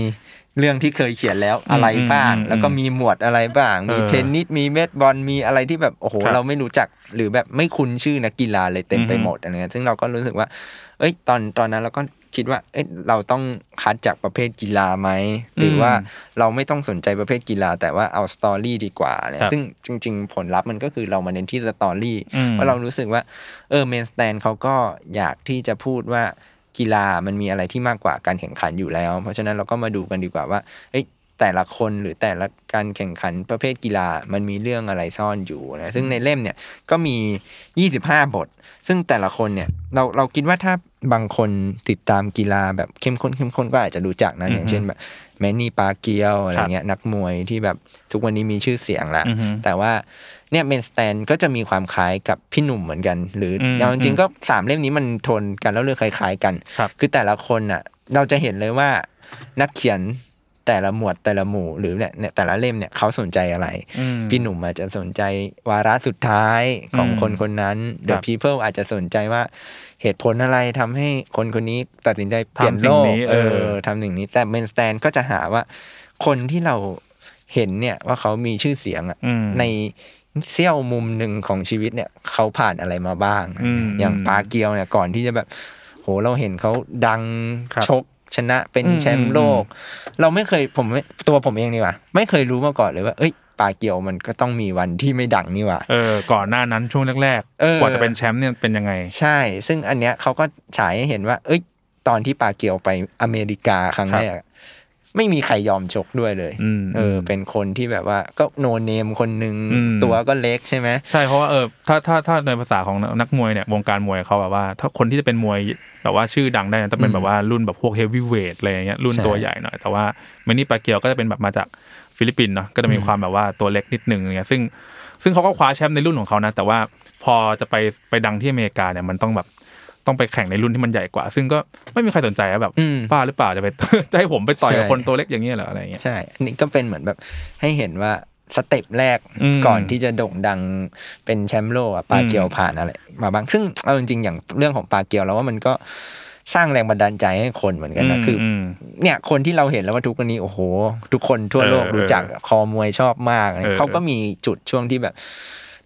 เรื่องที่เคยเขียนแล้วอะไรบ้างอืมแล้วก็มีหมวดอะไรบ้าง มีเออเทนนิสมีเบสบอลมีอะไรที่แบบโอ้โหครับเราไม่รู้จักหรือแบบไม่คุ้นชื่อนักกีฬาเลยเต็มไปอือฮึหมดอะไรเงี้ยซึ่งเราก็รู้สึกว่า เอ้ยตอนตอนนั้นเราก็ คิดว่าเอ้ยเราต้องคัดจากประเภทกีฬาไหมหรือว่าเราไม่ต้องสนใจประเภทกีฬา แต่ว่าเอา story ดีกว่าเนี่ยครับซึ่งจริง ๆ ผลลัพธ์มันก็คือเรามาเน้นที่ story อืมเพราะเรารู้สึกว่าเออ Main Stand เขาก็อยากที่จะพูดว่ากีฬามันมีอะไรที่มากกว่าการแข่งขันอยู่แล้ว เพราะฉะนั้นเราก็มาดูกันดีกว่าว่าเอ้ยแต่ละคนหรือแต่ละการแข่งขันประเภทกีฬามันมีเรื่องอะไรซ่อนอยู่นะซึ่งในเล่มเนี่ยก็มี 25 บท ซึ่งแต่ละคนเนี่ยเราเราคิดว่าถ้า บางคนติดตามกีฬาแบบเข้มข้นเข้มข้นก็อาจจะรู้จักนะอย่างเช่นแบบแมนนี่ปาเกียวอะไรเงี้ยนักมวยที่แบบทุกวันนี้มีชื่อเสียงละอือฮึแต่ว่าเนี่ยเมนสแตนก็จะมีความคล้ายกับพี่หนุ่มเหมือนกัน หรืออมเอาจริงๆก็สามเล่มนี้มันโทนกันแล้วเรื่องคล้าย ๆ กันครับคือแต่ละคนอะ เราจะเห็นเลยว่านักเขียนแต่ละหมวดแต่ละหมู่หรือเนี่ยเนี่ยแต่ละเล่มเนี่ยเขาสนใจอะไรอืมพี่หนุ่มอาจจะสนใจวาระสุดท้ายของอืมคนคนนั้นครั The บ People อาจจะสนใจว่า เหตุผลอะไรทำให้คนคนนี้ตัดสินใจเปลี่ยนทำสิ่โลงกนี้เอเอออทำสิ่งนี้ แต่เมนสแตนก็จะหาว่า คนที่เราเห็นเนี่ยว่าเขามีชื่อเสียงอะอืมในเสี้ยวมุมหนึ่งของชีวิตเนี่ย เขาผ่านอะไรมาบ้างอืมอย่างปาเกียวเนี่ยก่อนที่จะแบบ โหเราเห็นเขาดังครับชกชนะเป็นอืมแชมป์โลก เราไม่เคยผมไม่ตัวผมเองนี่หว่า ไม่เคยรู้มาก่อนเลยว่า เอ้ย ปาเกียวมันก็ต้องมีวันที่ไม่ดังนี่หว่าเออก่อนหน้านั้นช่วงแรกเออๆกว่าจะเป็นแชมป์เนี่ยเป็นยังไง ใช่ ซึ่งอันเนี้ยเขาก็ฉายให้เห็นว่า เอ้ย ตอนที่ปาเกียวไปอเมริกาครั้งครับแรกอะไม่มีใครยอมชกด้วยเลยอืมเออ เป็นคนที่แบบว่าก็โนเนมคนหนึ่งอืมตัวก็เล็กใช่ไหมใช่เพราะว่าเออถ้าถ้าถ้าในภาษาของนักมวยเนี่ยวงการมวยเขาแบบว่า ถ้าคนที่จะเป็นมวยแบบว่าชื่อดังได้เนี่ยต้องเป็นแบบว่ารุ่นแบบพวกเฮฟวีเวทอะไรอย่างเงี้ยรุ่นใช่ตัวใหญ่หน่อย แต่ว่าแมนนี่ปาเกียวก็จะเป็นแบบมาจาก ฟิลิปปินส์เนาะก็จะมีความแบบว่าตัวเล็กนิดนึงอย่างเงี้ยซึ่งซึ่งเขาก็คว้าแชมป์ในรุ่นของเขานะ แต่ว่าพอจะไปไปดังที่อเมริกาเนี่ยมันต้องแบบต้องไปแข่งในรุ่นที่มันใหญ่กว่า ซึ่งก็ไม่มีใครสนใจอะแบบอืมบ้าหรือเปล่าจะไปจะให้ผมไปต่อยกับใช่คนตัวเล็กอย่างเงี้ยเหรออะไรอย่างเงี้ยใช่อันนี้ก็เป็นเหมือนแบบให้เห็นว่า step แรกอืมก่อนที่จะโด่งดังเป็นแชมป์โลกอะปาเกียวผ่านอะไรมาบ้าง ซึ่งเอาจริงๆอย่างเรื่องของปาเกียวแล้วว่ามันก็ สร้างแรงบันดาลใจให้คนเหมือนกันนะคืออมเนี่ยคนที่เราเห็นแล้วว่าทุกวันนี้โอ้โห ทุกคนทั่วโลกเออรู้จักเออคอมวยชอบมากเออเขาก็มีจุดช่วงที่แบบ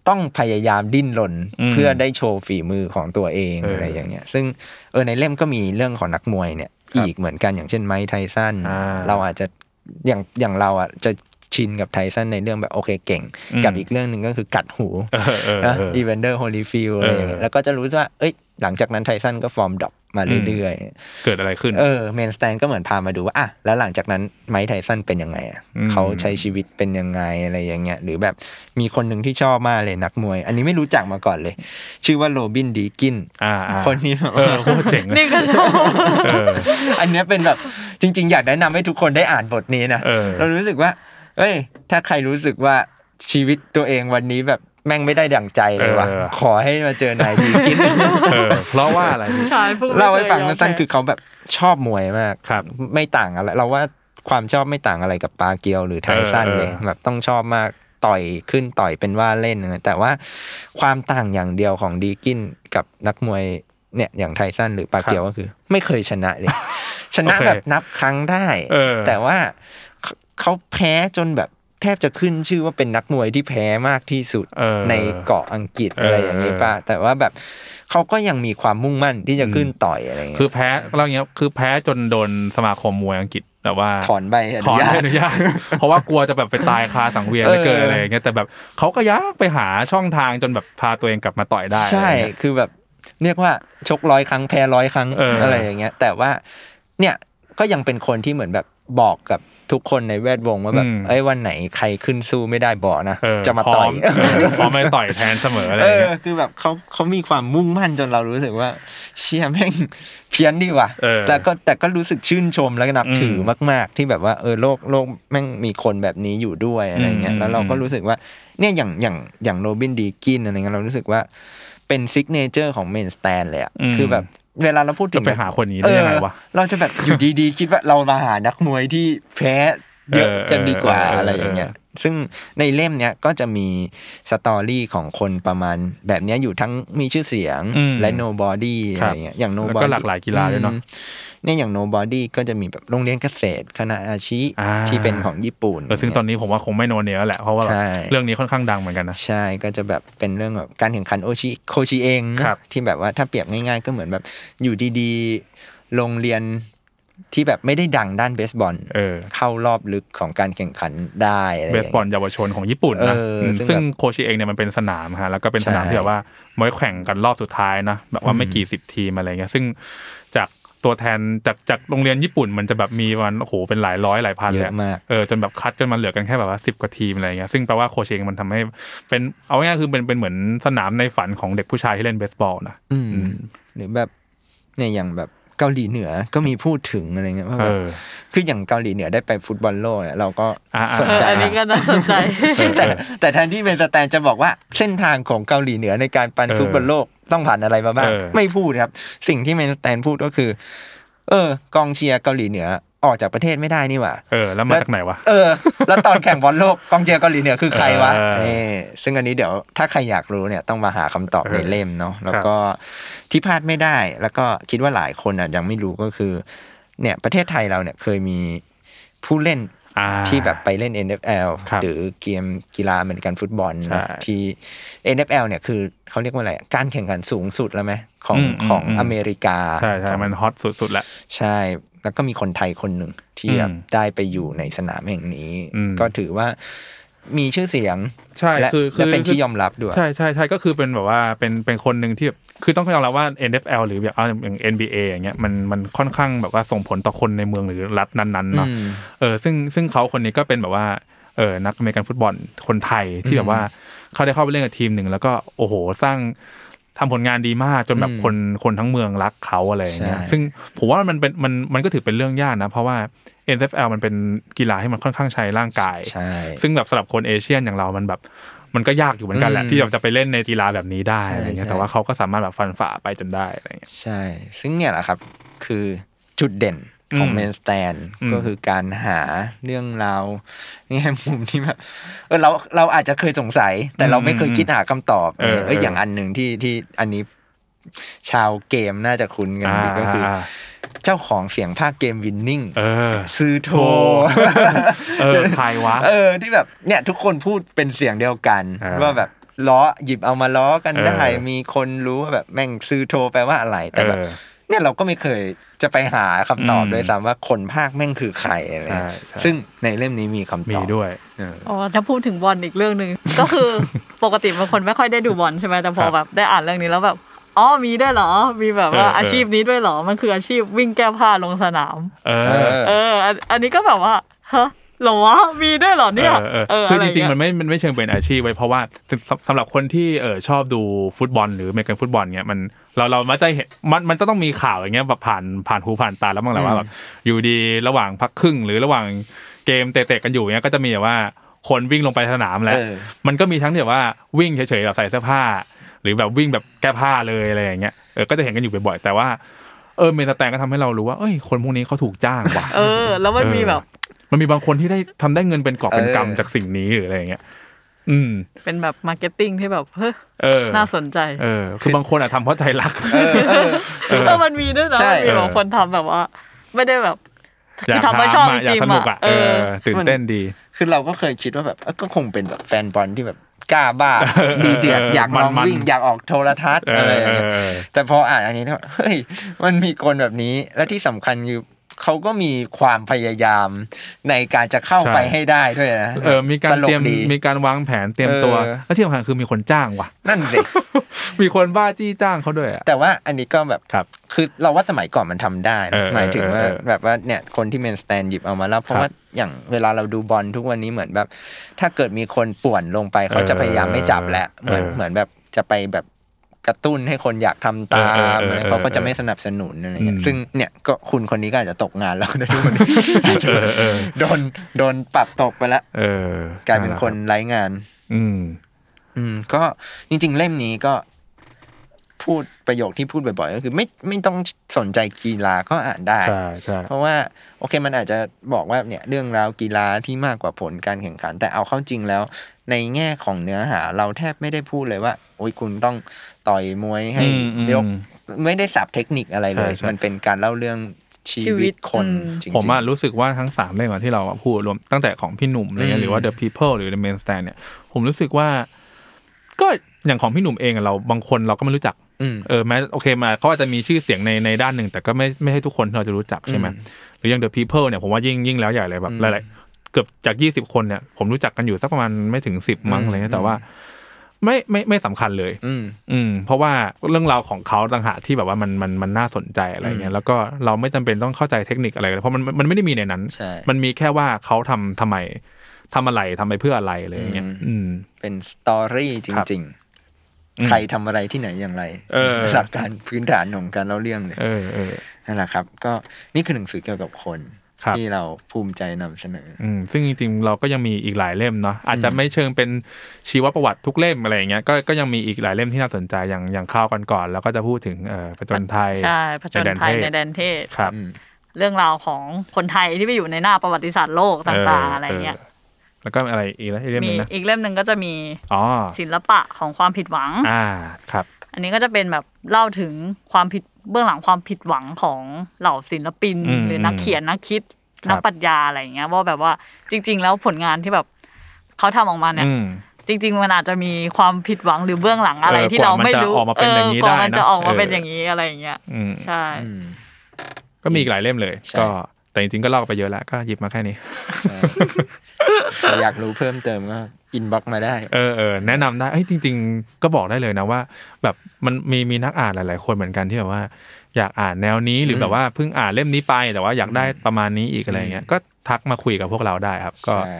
ต้องพยายามดิ้นรนอืมเพื่อได้โชว์ฝีมือของตัวเองเออออะไรอย่างเงี้ย ซึ่งเออในเล่มก็มีเรื่องของนักมวยเนี่ยครับอีกเหมือนกันอย่างเช่นไมค์ไทสันอ่าเราอาจจะอย่างอย่างเราอะจะ ชินกับไทสันในเรื่องแบบโอเคเก่งอืมกับอีกเรื่องหนึ่งก็คือกัดหูเออเออนะเอออีแวนเดอร์โฮลีฟิลด์อะไรอย่างเงี้ยเออแล้วก็จะรู้ว่าเอ้ยหลังจากนั้นไทสันก็ฟอร์ม drop มาเรื่อยๆ เกิดอะไรขึ้น เออ Main Stand ก็เหมือนพามาดูว่าอะแล้วหลังจากนั้นไมค์ไทสันเป็นยังไงอะอืมเขาใช้ชีวิตเป็นยังไงอะไรอย่างเงี้ยหรือแบบมีคนหนึ่งที่ชอบมากเลยนักมวย อันนี้ไม่รู้จักมาก่อนเลย ชื่อว่าโรบินดีกินอ่าอ่าคนนี้แบบเออโคตรเจ๋งเลยนี่ก็ชอบเอออันเนี้ยเป็นแบบจริง ๆ อยากแนะนำให้ทุกคนได้อ่านบทนี้นะเออเรารู้สึกว่า เอ้ย ถ้าใครรู้สึกว่าชีวิตตัวเองวันนี้แบบแม่งไม่ได้ดั่งใจเลยว่ะเออขอให้มาเจอนายดีกินเออเพราะว่าอะไรชายผู้ไม่เล่าให้ฟังคยยอมสั้นๆแพ้คือเขาแบบชอบมวยมากครับ ไม่ต่างอะไรเราว่าความชอบไม่ต่างอะไรกับปาเกียวหรือไทสันเออเลยแบบต้องชอบมากต่อยขึ้นต่อยเป็นว่าเล่นนะแต่ว่าความต่างอย่างเดียวของดีกินกับนักมวยเนี่ยอย่างไทสันหรือปาเกียวก็คือ ไม่เคยชนะเลยชนะโอเคแบบนับครั้งได้เออแต่ว่า เขาแพ้จนแบบแทบจะขึ้นชื่อว่าเป็นนักมวยที่แพ้มากที่สุดเออในเกาะอังกฤษอะไรอย่างนี้ป่ะแต่ว่าแบบเขาก็ยังมีความมุ่งมั่นที่จะขึ้นต่อยอะไรเงี้ยคือแพ้เราอย่างเงี้ยคือแพ้จนโดนสมาคมมวยอังกฤษแบบว่าถอนใบอถนุอนญาใบตอนุญาตเพราะว่ากลัวจะแบบไปตายคาสังเวียนไม่เกิดเออออะไรอย่างเงี้ยแต่แบบเขาก็ยักไปหาช่องทางจนแบบพาตัวเองกลับมาต่อยได้ ใช่อะไรเงี้ยคือแบบเรียกว่าชกร้อยครั้งแพ้ร้อยครั้งเออออะไรอย่างเงี้ย แต่ว่าเนี่ยก็ยังเป็นคนที่เหมือนแบบบอกกับ ทุกคนในแวดวงว่าแบบอืมเอ้ยวันไหนใครขึ้นสู้ไม่ได้บอกนะเออจะมาต่อยพร้มเออพร้อมไปต่อยแทนเสมออะไรเออย่างอเงี้ยคือแบบเขาเขามีความมุ่งมั่นจนเรารู้สึกว่า เชี่ยแม่งเพี้ยนดีว่ะเออแต่ก็แต่ก็รู้สึกชื่นชมแล้วก็นับถืออมมาก ๆ ที่แบบว่าเออโลกโลกแม่งมีคนแบบนี้อยู่ด้วยอะไรเงี้ยอืมแล้วเราก็รู้สึกว่าเนี่ยอย่างอย่างอย่างโรบินดีกินอะไรเงี้ยเรารู้สึกว่าเป็น signature ของ Main Stand เลยอะคือแบบ เวลาเราพูดถึจะงไปหาคนนี้ได้ยังไงวะเออเราจะแบบอยู่ดีๆ คิดว่าเรามาหานักมวยที่แพ้เยอะกันดีกว่าเออเออเอออะไรอย่างเงี้ยซึ่งในเล่มเนี้ยก็จะมี story ของคนประมาณแบบเนี้ยอยู่ทั้งมีชื่อเสียงอืมและ nobody คอะรับไรเงี้ยอย่างแล้ว nobody ก็หลากหลายกีฬาด้วยเนอะอืม เนี่ยอย่าง nobody ก็จะมีแบบโรงเรียนเกษตรคานาอาชิอ่าที่เป็นของญี่ปุ่นเออซึ่งตอนนี้ผมว่าคงไม่ no name แล้วแหละเพราะว่าแบบใช่เรื่องนี้ค่อนข้างดังเหมือนกันนะใช่ก็จะแบบเป็นเรื่องแบบการแข่งขันโอชิโคชิเองนะครับที่แบบว่าถ้าเปรียบง่าย ๆ ก็เหมือนแบบอยู่ดีๆโรงเรียนที่แบบไม่ได้ดังด้านเบสบอลเออเข้ารอบลึกของการแข่งขันได้อะไรเบย่างสงี้ยบอลเยาวชนของญี่ปุ่นนะเออมซึ่งซึ่งแบบโคชิเองเนี่ยมันเป็นสนามฮะแล้วก็เป็นสนามใช่ที่แบบว่าไว้แข่งกันรอบสุดท้ายนะแบบว่าไม่อืมกี่สิบทีมอะไรเงี้ยซึ่งจาก ตัวแทนจากจากโรงเรียนญี่ปุ่นมันจะแบบมีวันโอ้โหเป็นหลายร้อยหลายพันเยเลยอะมากเออจนแบบคัดจนมันเหลือกันแค่แบบว่าสิบกว่าทีมอะไรเงี้ยซึ่งแปลว่าโคชเองมันทำให้เป็นเอาง่ายๆคือเป็นเป็นเหมือนสนามในฝันของเด็กผู้ชายที่เล่นเบสบอลนะอืมอืมหรือแบบเนี่ยอย่างแบบ เกาหลีเหนือก็มีพูดถึงอะไรเงี้ยว่าเอแบบอคืออย่างเกาหลีเหนือได้ไปฟุตบอลโลกเนี่ยเราก็อ่าๆสนเออใจอันนี้ก็น่าสนใจ แต่แต่แทนที่ Main Stand จะบอกว่าเส้นทางของเกาหลีเหนือในการปันเออฟุตบอลโลกต้องผ่านอะไรมาบ้างเออไม่พูดครับ สิ่งที่ Main Stand พูดก็คือ เออกองเชียร์เกาหลีเหนือ ออกจากประเทศไม่ได้นี่หว่า เออ แล้วมาจากไหนวะ เออ แล้วตอนแข่งบอลโลกกองเชียร์เกาหลีเหนือคือใครวะเออเออซึ่งอันนี้เดี๋ยวถ้าใครอยากรู้เนี่ยต้องมาหาคำตอบเออในเล่มเนาะ แล้วก็ที่พลาดไม่ได้ แล้วก็คิดว่าหลายคนอะยังไม่รู้ก็คือ เนี่ยประเทศไทยเราเนี่ยเคยมีผู้เล่นอ่า ที่แบบไปเล่น NFL ครับหรือเกมกีฬาอเมริกันฟุตบอลใช่นะที่ NFL เนี่ยคือเขาเรียกว่าอะไร การแข่งขันสูงสุดแล้วไหมของอืมของอืมอเมริกา ใช่ใช่ของมัน hot สุดๆแล้ว ใช่ แล้วก็มีคนไทยคนหนึ่งที่อืมแบบได้ไปอยู่ในสนามแห่งนี้อืมก็ถือว่า มีชื่อเสียง ใช่และคือคือและเป็นที่ยอมรับด้วย ใช่ใช่ใช่ก็คือเป็นแบบว่าเป็นเป็นคนหนึ่งที่แบบคือต้องยอมรับว่า NFL หรือแบบเอาอย่าง NBA อย่างเงี้ยมันมันค่อนข้างแบบว่าส่งผลต่อคนในเมืองหรือรัฐนั้นๆเนาะอืมเออซึ่งซึ่งเขาคนนี้ก็เป็นแบบว่าเออนักอเมริกันฟุตบอลคนไทยที่แบบว่าเขาได้เข้าไปเล่นกับทีมหนึ่งแล้วก็โอ้โหสร้างทำผลงานดีมากจนแบบอืมคนคนทั้งเมืองรักเขาอะไรอย่างเงี้ยใช่ซึ่งผมว่ามันเป็นมันมันก็ถือเป็นเรื่องยากนะ เพราะว่า NFL มันเป็นกีฬาที่มันค่อนข้างใช้ร่างกายใช่ซึ่งแบบสำหรับคนเอเชียนอย่างเรามันแบบมันก็ยากอยู่เหมือนกันแหละอืมที่เราจะไปเล่นในกีฬาแบบนี้ได้ใช่อะไรเงี้ยใช่แต่ว่าเขาก็สามารถแบบฟันฝ่าไปจนได้อะไรเงี้ยใช่ ซึ่งเนี่ยแหละครับคือจุดเด่นของอืมเมนสแตนอืมก็คือการหาเรื่องราวแง่มุมที่แบบเออเราเราอาจจะเคยสงสัย แต่เราไม่เคยคิดหาคำตอบเออเอออย่างเอออัอันหนึ่งที่ที่อันนี้ชาวเกมน่าจะคุ้นกันดีก็คืออา เจ้าของเสียงภาคเกมวินนิ่งเออซื้อโทโทเออใครวะ เออที่แบบเนี่ยทุกคนพูดเป็นเสียงเดียวกันเออว่าแบบล้อหยิบเอามาล้อกันเออได้มีคนรู้ว่าแบบแม่งซื้อโทแปลว่าอะไรแต่แบบเออเนี่ยเราก็ไม่เคยจะไปหาคำตอบอืมด้วยซ้ำว่าคนภาคแม่งคือใครอะไรใช่ใช่ซึ่งในเล่มนี้มีคำตมีอบด้วยเอออ๋อถ้าพูดถึงบอลอีกเรื่องหนึ่งก็คือปกติบางคนไม่ค่อยได้ดูบอลใช่ไหมแต่พอครับแบบได้อ่านเรื่องนี้แล้วแบบ อ๋อมีด้วยเหรอ มีแบบว่าเออเออออาชีพนี้ด้วยเหรอ มันคืออาชีพวิ่งแก้ผ้าลงสนามเอเอออ เอออันอันนี้ก็แบบว่าฮะเหรอวะมีด้วยเหรอเนี่ยเออเออเออคืออะจไริงๆ มันเงี้ยไม่ มันไม่เชิงเป็นอาชีพไว้ยเพราะว่าสำสำหรับคนที่เออชอบดูฟุตบอลหรืออเมริกันฟุตบอลเงี้ยมันเราเรามักจะเห็นมันมันจะต้องมีข่าวอย่างเงี้ยแบบผ่านผ่านหูผ่านตาแล้วบ้างแหละว่าแบบอยู่ดีระหว่างพักครึ่ง หรือระหว่างเกมเตะๆกันอยู่เงี้ยก็จะมีแบบว่าคนวิ่งลงไปสนามแล้วเออ มันก็มีทั้งที่แบบว่าวิ่งเฉยๆแบบใส่เสื้อผ้า หรือแบบวิ่งแบบแก้ผ้าเลยอะไรอย่างเงี้ยเออก็จะเห็นกันอยู่บ่อยๆแต่ว่าเออ Main Stand ก็ทำให้เรารู้ว่าเอ้ยคนพวกนี้เขาถูกจ้างว่ะเออ แล้วมันมีแบบ มันมีบางคนที่ได้ทำได้เงินเป็นกอบเป็นเออกำจากสิ่งนี้หรืออะไรอย่างเงี้ยอืม เป็นแบบ marketing ที่แบบเฮ้ยเออน่าสนใจ เออ คือบางคนอะทำเพราะใจรักเออเออเออเออมันมีด้วยนะใช่มีบางคนทำแบบว่า ไม่ได้แบบอยากทำมาชอบถามอะอยากจริงสๆนุกอะอะเออ ตื่นเต้นดี คือเราก็เคยคิดว่าแบบเอ้ยก็คงเป็นแบบแฟนบอลที่แบบ กล้าบ้าดีเดือดเอออยากลองมันๆวิ่งอยากออกโทรทัศน์เออะไรออย่างเอเงี้ยอเออแต่พออ่านอันนี้แล้วเฮ้ยมันมีคนแบบนี้และที่สำคัญคือ เขาก็มีความพยายามในการจะเข้าไปใช่ให้ได้ด้วยนะเออมีการตลเตรียมดีมีการวางแผนเตรียมตัวเออและที่สำคัญคือมีคนจ้างว่ะ นั่นสิมีคนบ้าจี้จ้างเขาด้วยอะแต่ว่าอันนี้ก็แบบครับ คือเราว่าสมัยก่อนมันทำได้นะเออหมายถึงว่าเออเออแบบว่าเนี่ยคนที่เมนสแตนหยิบเอามาแล้วเพราะครับว่าอย่างเวลาเราดูบอลทุกวันนี้เหมือนแบบ ถ้าเกิดมีคนป่วนลงไปเขาจะพยายามไม่จับแล้วเหมือนเออเหมือนแบบจะไปแบบ กระตุ้นให้คนอยากทำตาเออมเออเอออะไรเขาก็จะไม่สนับสนุนอะไรเงี้อืยมซึ่งเนี่ยก็คุณคนนี้ก็อาจจะตกงานแล้วนะทุกคนอาจจะเออเออโดนโดนปรับตกไปแล้วเออกลายเป็นคนไร้งาน อืมอืมก็จริง ๆ เล่มนี้ก็ พูดประโยคที่พูดบ่อยๆ ก็คือไม่ไม่ต้องสนใจกีฬาก็อ่านได้ใช่ใช่เพราะว่าโอเคมันอาจจะบอกว่าเนี่ยเรื่องราวกีฬาที่มากกว่าผลการแข่งขัน แต่เอาเข้าจริงแล้ว ในแง่ของเนื้อหา เราแทบไม่ได้พูดเลยว่า โอ้ยคุณต้องต่อยมวยให้อืมอืมยกไม่ได้สับเทคนิคอะไรเลยใช่ใช่มันเป็นการเล่าเรื่องชีชีวิวิตตคนอืมจริงๆผมอะรู้สึกว่าทั้งสามเล่มอะที่เราพูดรวมตั้งแต่ของพี่หนุ่มอะไรเงี้อืมยหรือว่า The People หรือ The Main Stand เนี่ยผมรู้สึกว่า ก็อย่างของพี่หนุ่มเองอะเราบางคนเราก็ไม่รู้จักอืม เออแม้โอเคมาเขาอาจจะมีชื่อเสียงในในด้านหนึ่ง แต่ก็ไม่ไม่ใช่ทุกคนที่เราจะรู้จักใช่ไหมอืมหรืออย่าง The People เนี่ยผมว่ายิ่งยิ่งแล้วใหญ่เลยแบบอืมหลายๆเกือบจากยี่สิบคนเนี่ยผมรู้จักกันอยู่สักประมาณไม่ถึงสิบมั้งอืมอะไรเงี้ยแต่ว่าไม่ไม่ไม่สำคัญเลยอืมอืม เพราะว่าเรื่องราวของเขาต่างหากที่แบบว่ามันมันมันน่าสนใจอะไรเงี้ย แล้วก็เราไม่จำเป็นต้องเข้าใจเทคนิคอะไรเลยเพราะมันมันไม่ได้มีในนั้นใช่มันมีแค่ว่าเขาทำทำไมทำอะไรทำไปเพื่ออะไรอะไรอย่างเงี้ยอืมอืม เป็นสตอรี่จครับริงอืมๆ ใครทำอะไรที่ไหนอย่างไรเออหลักการพื้นฐานของการเล่าเรื่องเลยเออเออนั่นแหละครับ ก็นี่คือหนังสือเกี่ยวกับคนครับที่เราภูมิใจนำเสนออืมซึ่งจริงๆเราก็ยังมีอีกหลายเล่มเนาะอาจจะไม่เชิงเป็นชีวประวัติทุกเล่มอะไรอย่างเงี้ยก็ก็ยังมีอีกหลายเล่มที่น่าสนใจอย่างอย่างข้าวกันก่อนๆแล้วก็จะพูดถึงเอ่อผจญไทยใช่ผจญภัยในในแดแดนนเทเทศครับอืมเรื่องราวของคนไทยที่ไปอยู่ในหน้าประวัติศาสตร์โลกต่างๆอะไรเงี้ย แล้วก็อะไรอีกแล้วอีกเล่มหมีนึงนะอีกเล่มหนึ่งก็จะมีอ๋อศิลปะของความผิดหวัง อ่าครับ อันนี้ก็จะเป็นแบบเล่าถึงความผิดเบื้องหลังความผิดหวังของเหล่าศิลปินอืมหรือนักเขียนนักคิดครับนักปรัชญาอะไรอย่างเงี้ยว่าแบบว่าจริง ๆ แล้วผลงานที่แบบเขาทำออกมาเนี่ยอืมจริง ๆ มันอาจจะมีความผิดหวังหรือเบื้องหลังอะไรเออที่เราไม่รู้กว่ามันจะออกมาเป็นอย่างนี้กว่ามันได้นะจะออกมาเออเป็นอย่างนี้อะไรอย่างเงี้ยอืมใช่อืมก็มีอีกหลายเล่มเลยใช่ก็แต่จริงๆก็เล่าไปเยอะแล้วก็หยิบมาแค่นี้ ใช่ถ้าอยากรู้เพิ่มเติมก็ inbox มาได้ เออเออแนะนำได้เอ้ยจริง ๆ ก็บอกได้เลยนะว่า แบบมันมีมีนักอ่านหลาย ๆ คนเหมือนกันที่แบบว่า อยากอ่านแนวนี้หรือแบบว่าเพิ่งอ่านเล่มนี้ไปแต่ว่าอยากได้ประมาณนี้อีกอะไรเงี้ยก็ทักมาคุยกับพวกเราได้ครับ ก็ใช่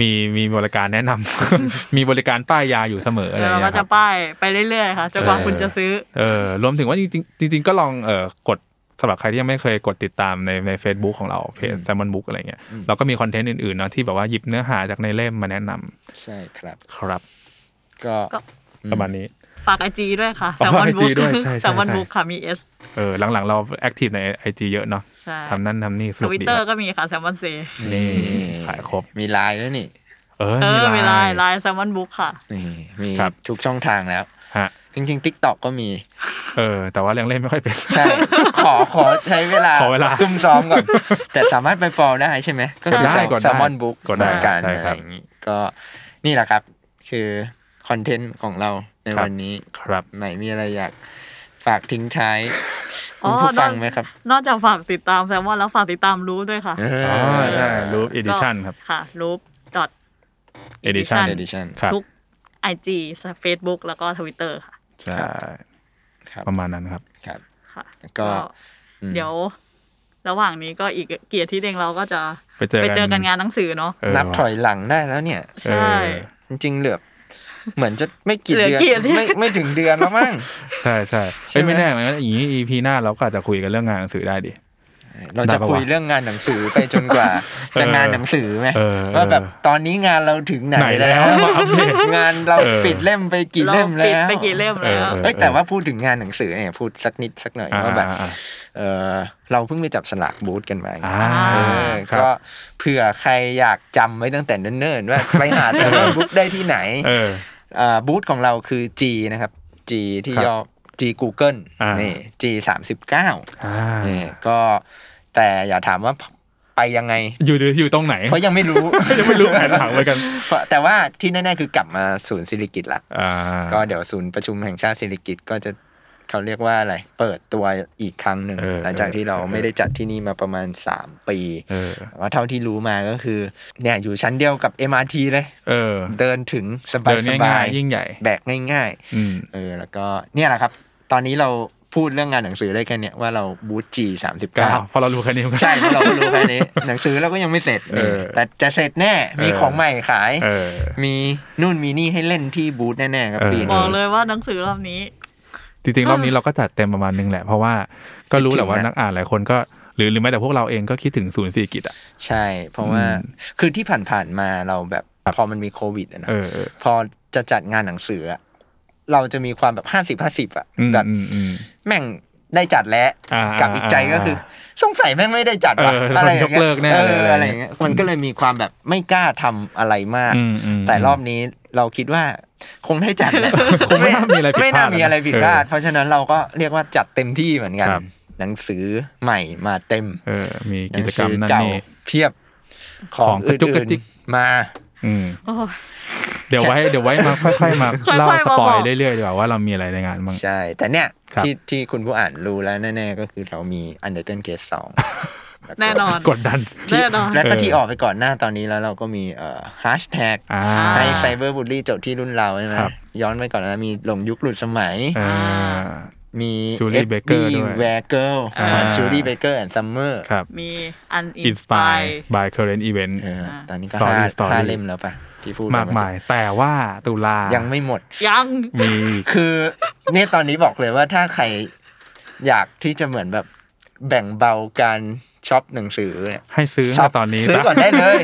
มีมีบริการแนะนำมีบริการป้ายยาอยู่เสมออะไรแล้วเราเงี้ก็ยคจะรับป้ายไปเรื่อยๆค่ะจนกว่าคุณจะซื้อ เออรวมถึงว่าจริงๆจริงๆก็ลองเออกด สำหรับใครที่ยังไม่เคยกดติดตามในใน Facebook ของเราเพจ Salmon Book อะไรเงี้ยเราก็มีคอนเทนต์อื่นๆเนาะที่แบบว่าหยิบเนื้อหาจากในเล่มมาแนะนำใช่ครับครับก็ก็ประมาณนี้ฝากไอจีด้วยค่ะอ๋อ Salmon IG Book ด้วยใช่ใช่ Salmon ใช่ Book ค่ะมี S เออหลังๆ เราแอคทีฟในไอจีเยอะเนาะใช่ทำนั่นทำนี่สทนุกวิตดีเตอคร์รับก็มีค่ะ Salmon Say นี่ขายครบมีไลน์แล้วนี่ เออเออมีมีไลไลน์น์ไลน์ Salmon Book ค่ะ นี่มีครับ ทุกช่องทางแล้วฮะจริงๆ t ิ k t o k ก็มี เออ แต่ว่ายังเล่นไม่ค่อยเป็น ใช่ ขอขอใช้เวลาขอเวลาซุ่มซ้อมก่อน แต่สามารถไปฟอลได้ใช่ไหมก็คือได้กดได้แซลมอนบุ๊กกดได้กันใช่อะคไรรับอย่างนี้ก็นี่แหละครับ คือคอนเทนต์ของเราในครับวันนี้ครับไหนมีอะไรอยากฝากทิ้งท้ายอ๋คุอณผู้ฟังนอกไหมครับ นอกจากฝากติดตามแซมมอนแล้วฝากติดตามรู้ด้วยค่ะเอออ๋อใช่รูปอีดิชั่นครับ ค่ะรูป dot edition edition ครับทุก IG Facebook แล้วก็ Twitter ค่ะ ใช่ครับประมาณนั้นครับครับค่ะก็ก็อืมเดี๋ยว ระหว่างนี้ก็อีกเกียรติที่เองเราก็จะไปเจอไปเจอกันงานหนังสือเนาะเออนับถอยหลังได้แล้วเนี่ยเอใช่อจริงๆเหลือเหมือนจะไม่กี่เหลือเดือนกี่อาทิตย์ไม่ไม่ถึงเดือนแล้วมั้งใช่ใช่ใช่เอ้ยไหมไม่แน่เหมือนกันอย่างนี้ EP หน้าเราก็อาจจะคุยกันเรื่องงานหนังสือได้ดิ เราจะได้ปะวะคุยเรื่องงานหนังสือไปจนกว่าจะงานหนังสือไหมเออว่าแบบตอนนี้งานเราถึงไหนไหนแล้แล้ววมาอัปเดตงานเราเออปิดเล่มไปกี่เราเล่มปิดแล้วไปกี่เล่มแล้วเออเออเอ้ยแต่ว่าพูดถึงงานหนังสือเนี่ยพูดสักนิดสักหน่อยอ่าว่าแบบอ่าเออเราเพิ่งไปจับสลากบูธกันมาอ่าเออครับก็เผื่อใครอยากจำไว้ตั้งแต่เนิ่นๆว่าไปหาแซมมอนบุ๊กได้ที่ไหนเอออ่าบูธของเราคือ G นะครับ G ที่ครับย่อ G Google อ่านี่นี่ G สามสิบเก้าอ่านี่ก็ แต่อย่าถามว่าไปยังไง อยู่อยู่ตรงไหน เพราะยังไม่รู้ ยังไม่รู้แผนผังเหมือนกัน แต่ว่าที่แน่ๆคือกลับมาศูนย์ศิริกิตละอ่าก็เดี๋ยวศูนย์ประชุมแห่งชาติศิริกิตก็จะเขาเรียกว่าอะไร เปิดตัวอีกครั้งหนึ่งเออหลังจากที่เราเออไม่ได้จัดที่นี่มาประมาณ 3 ปีเออแต่ว่าเท่าที่รู้มาก็คือ เนี่ยอยู่ชั้นเดียวกับ MRT เลยเออ เดินถึงสบายเดินสบาง่ายยๆยิ่งใหญ่ แบกง่ายอืมๆเออแล้วก็เนี่ยแหละครับ ตอนนี้เรา พูดเรื่องงานหนังสือได้แค่เนี้ยว่าเราบูธจีสามสิบก็เก้าพอเรารู้แค่นี้มันก็ใช่เพราะเราก็รู้แค่นี้ หนังสือเราก็ยังไม่เสร็จเออแต่จะเสร็จแน่มีเออของใหม่ขายเออมีนู่นมีนี่ให้เล่นที่บูธแน่ๆครับเออปีบนี้อกเลยว่าหนังสือรอบนี้ จริงๆ รอบนี้เราก็จัดเต็มประมาณนึงแหละ เพราะว่าก็รู้แหละว่านักอ่านหลายคนก็หรือหรือแม้แต่พวกเราเองก็คิดถึงศูนย์สี่กิจอะใช่ เพราะว่าอืมคือที่ผ่านๆมาเราแบบครับพอมันมีโควิดอะนะเออเออพอจะจัดงานหนังสืออะ เราจะมีความแบบห้าสิบห้าสิบอะอืมแบบอืมอืมแม่งได้จัดแล้วอ่ากับอีกใจก็คือ สงสัยแม่งไม่ได้จัดว่ะเอออะไรอย่างยกเลิกแน่เอเลยออะไรอย่างเงี้ยมันก็เลยมีความแบบไม่กล้าทำอะไรมากอืมอืมแต่รอบนี้เราคิดว่า คงได้จัดแหละคงไม่น่ามีอะไรผิดพลาดไม่น่ามีอะไรผิดพลาดเออเพราะฉะนั้นเราก็เรียกว่าจัดเต็มที่เหมือนกันครับหนังสือใหม่มาเต็ม เออ มีหนักิงจกรรสืมนั่นเก่านี่เพียบขอของงกระจุกกระจิกอื่นๆมาอืมโอ้ย เดี๋ยวไว้เดี๋ยวไว้มาค่อยๆมาค่อยๆเล่ามาสปอยบอกเรื่อยๆดีกว่าว่าเรามีอะไรในงานบ้างใช่ แต่เนี่ยครับที่ที่คุณผู้อ่านรู้แล้วแน่ๆก็คือเรามี Undertale Case สองแน่นอนกดดันที่แน่นอนและก็เออที่ออกไปก่อนหน้าตอนนี้แล้วเราก็มีเอ่อ hashtag อ่าให้ไซเบอร์บูลลี่จบที่รุ่นเราใช่ไหมครับย้อนไปก่อนนะมีหลงยุคหลุดสมัย อ่ามี Julie FB Baker ด้วย w a g i r l อ่าจูดี้เบเกอร์แอนด์ซัมเมอร์ครับมีอันอินสปาย inspire by current event เออตอนนี้ก็ Story ห้า Story ห้าเล่มแล้วปะที่พูดมากมาย แต่ว่าตุลายัยังไม่หมด ยังมีคือเนี่ยตอนนี้บอกเลยว่าถ้าใครอยากที่จะเหมือนแบบแบ่งเบาการ ช็อปหนังสือเนี่ยให้ซื้อช็อปตอนนี้ซื้อซะก่อนได้เลย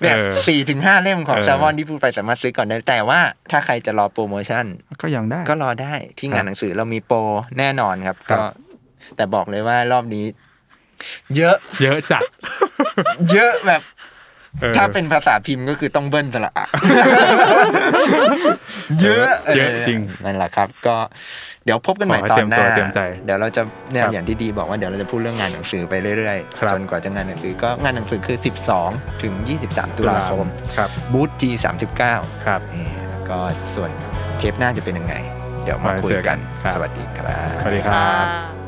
เนี่ยเออสี่ถึงห้าเล่มของเออแซลมอนที่พูดไปสามารถซื้อก่อนได้ แต่ว่าถ้าใครจะรอโปรโมชั่น ก็ยังได้ ก็รอได้ที่งานหนังสือครับ เรามีโปรแน่นอนครับครับ ก็แต่บอกเลยว่ารอบนี้ เยอะ เยอะจัด เยอะแบบออ ถ้าเป็นภาษาพิมพ์ก็คือต้องเบิ้ลสระอะเยอะเยอะจริงนั่นแหละครับ ก็เดี๋ยวพบกันใหม่ขอให้ตอเตรีนยมหน้าตัวเตรียมใจเดี๋ยวเราจะเนี่ยครับอย่างที่ดีบอกว่าเดี๋ยวเราจะพูดเรื่องงานหนังสือไปเรื่อยครับๆจนกว่าจะงานหนังสือก็งานหนังสือคือ 12 ถึง 23 ตุลาคมครับบูธ G 39ครับก็ส่วนเทปหน้าจะเป็นยังไง เดี๋ยวมามาคุยเจอกักันนครับสวัสดีครับสวัสดีครับอ่า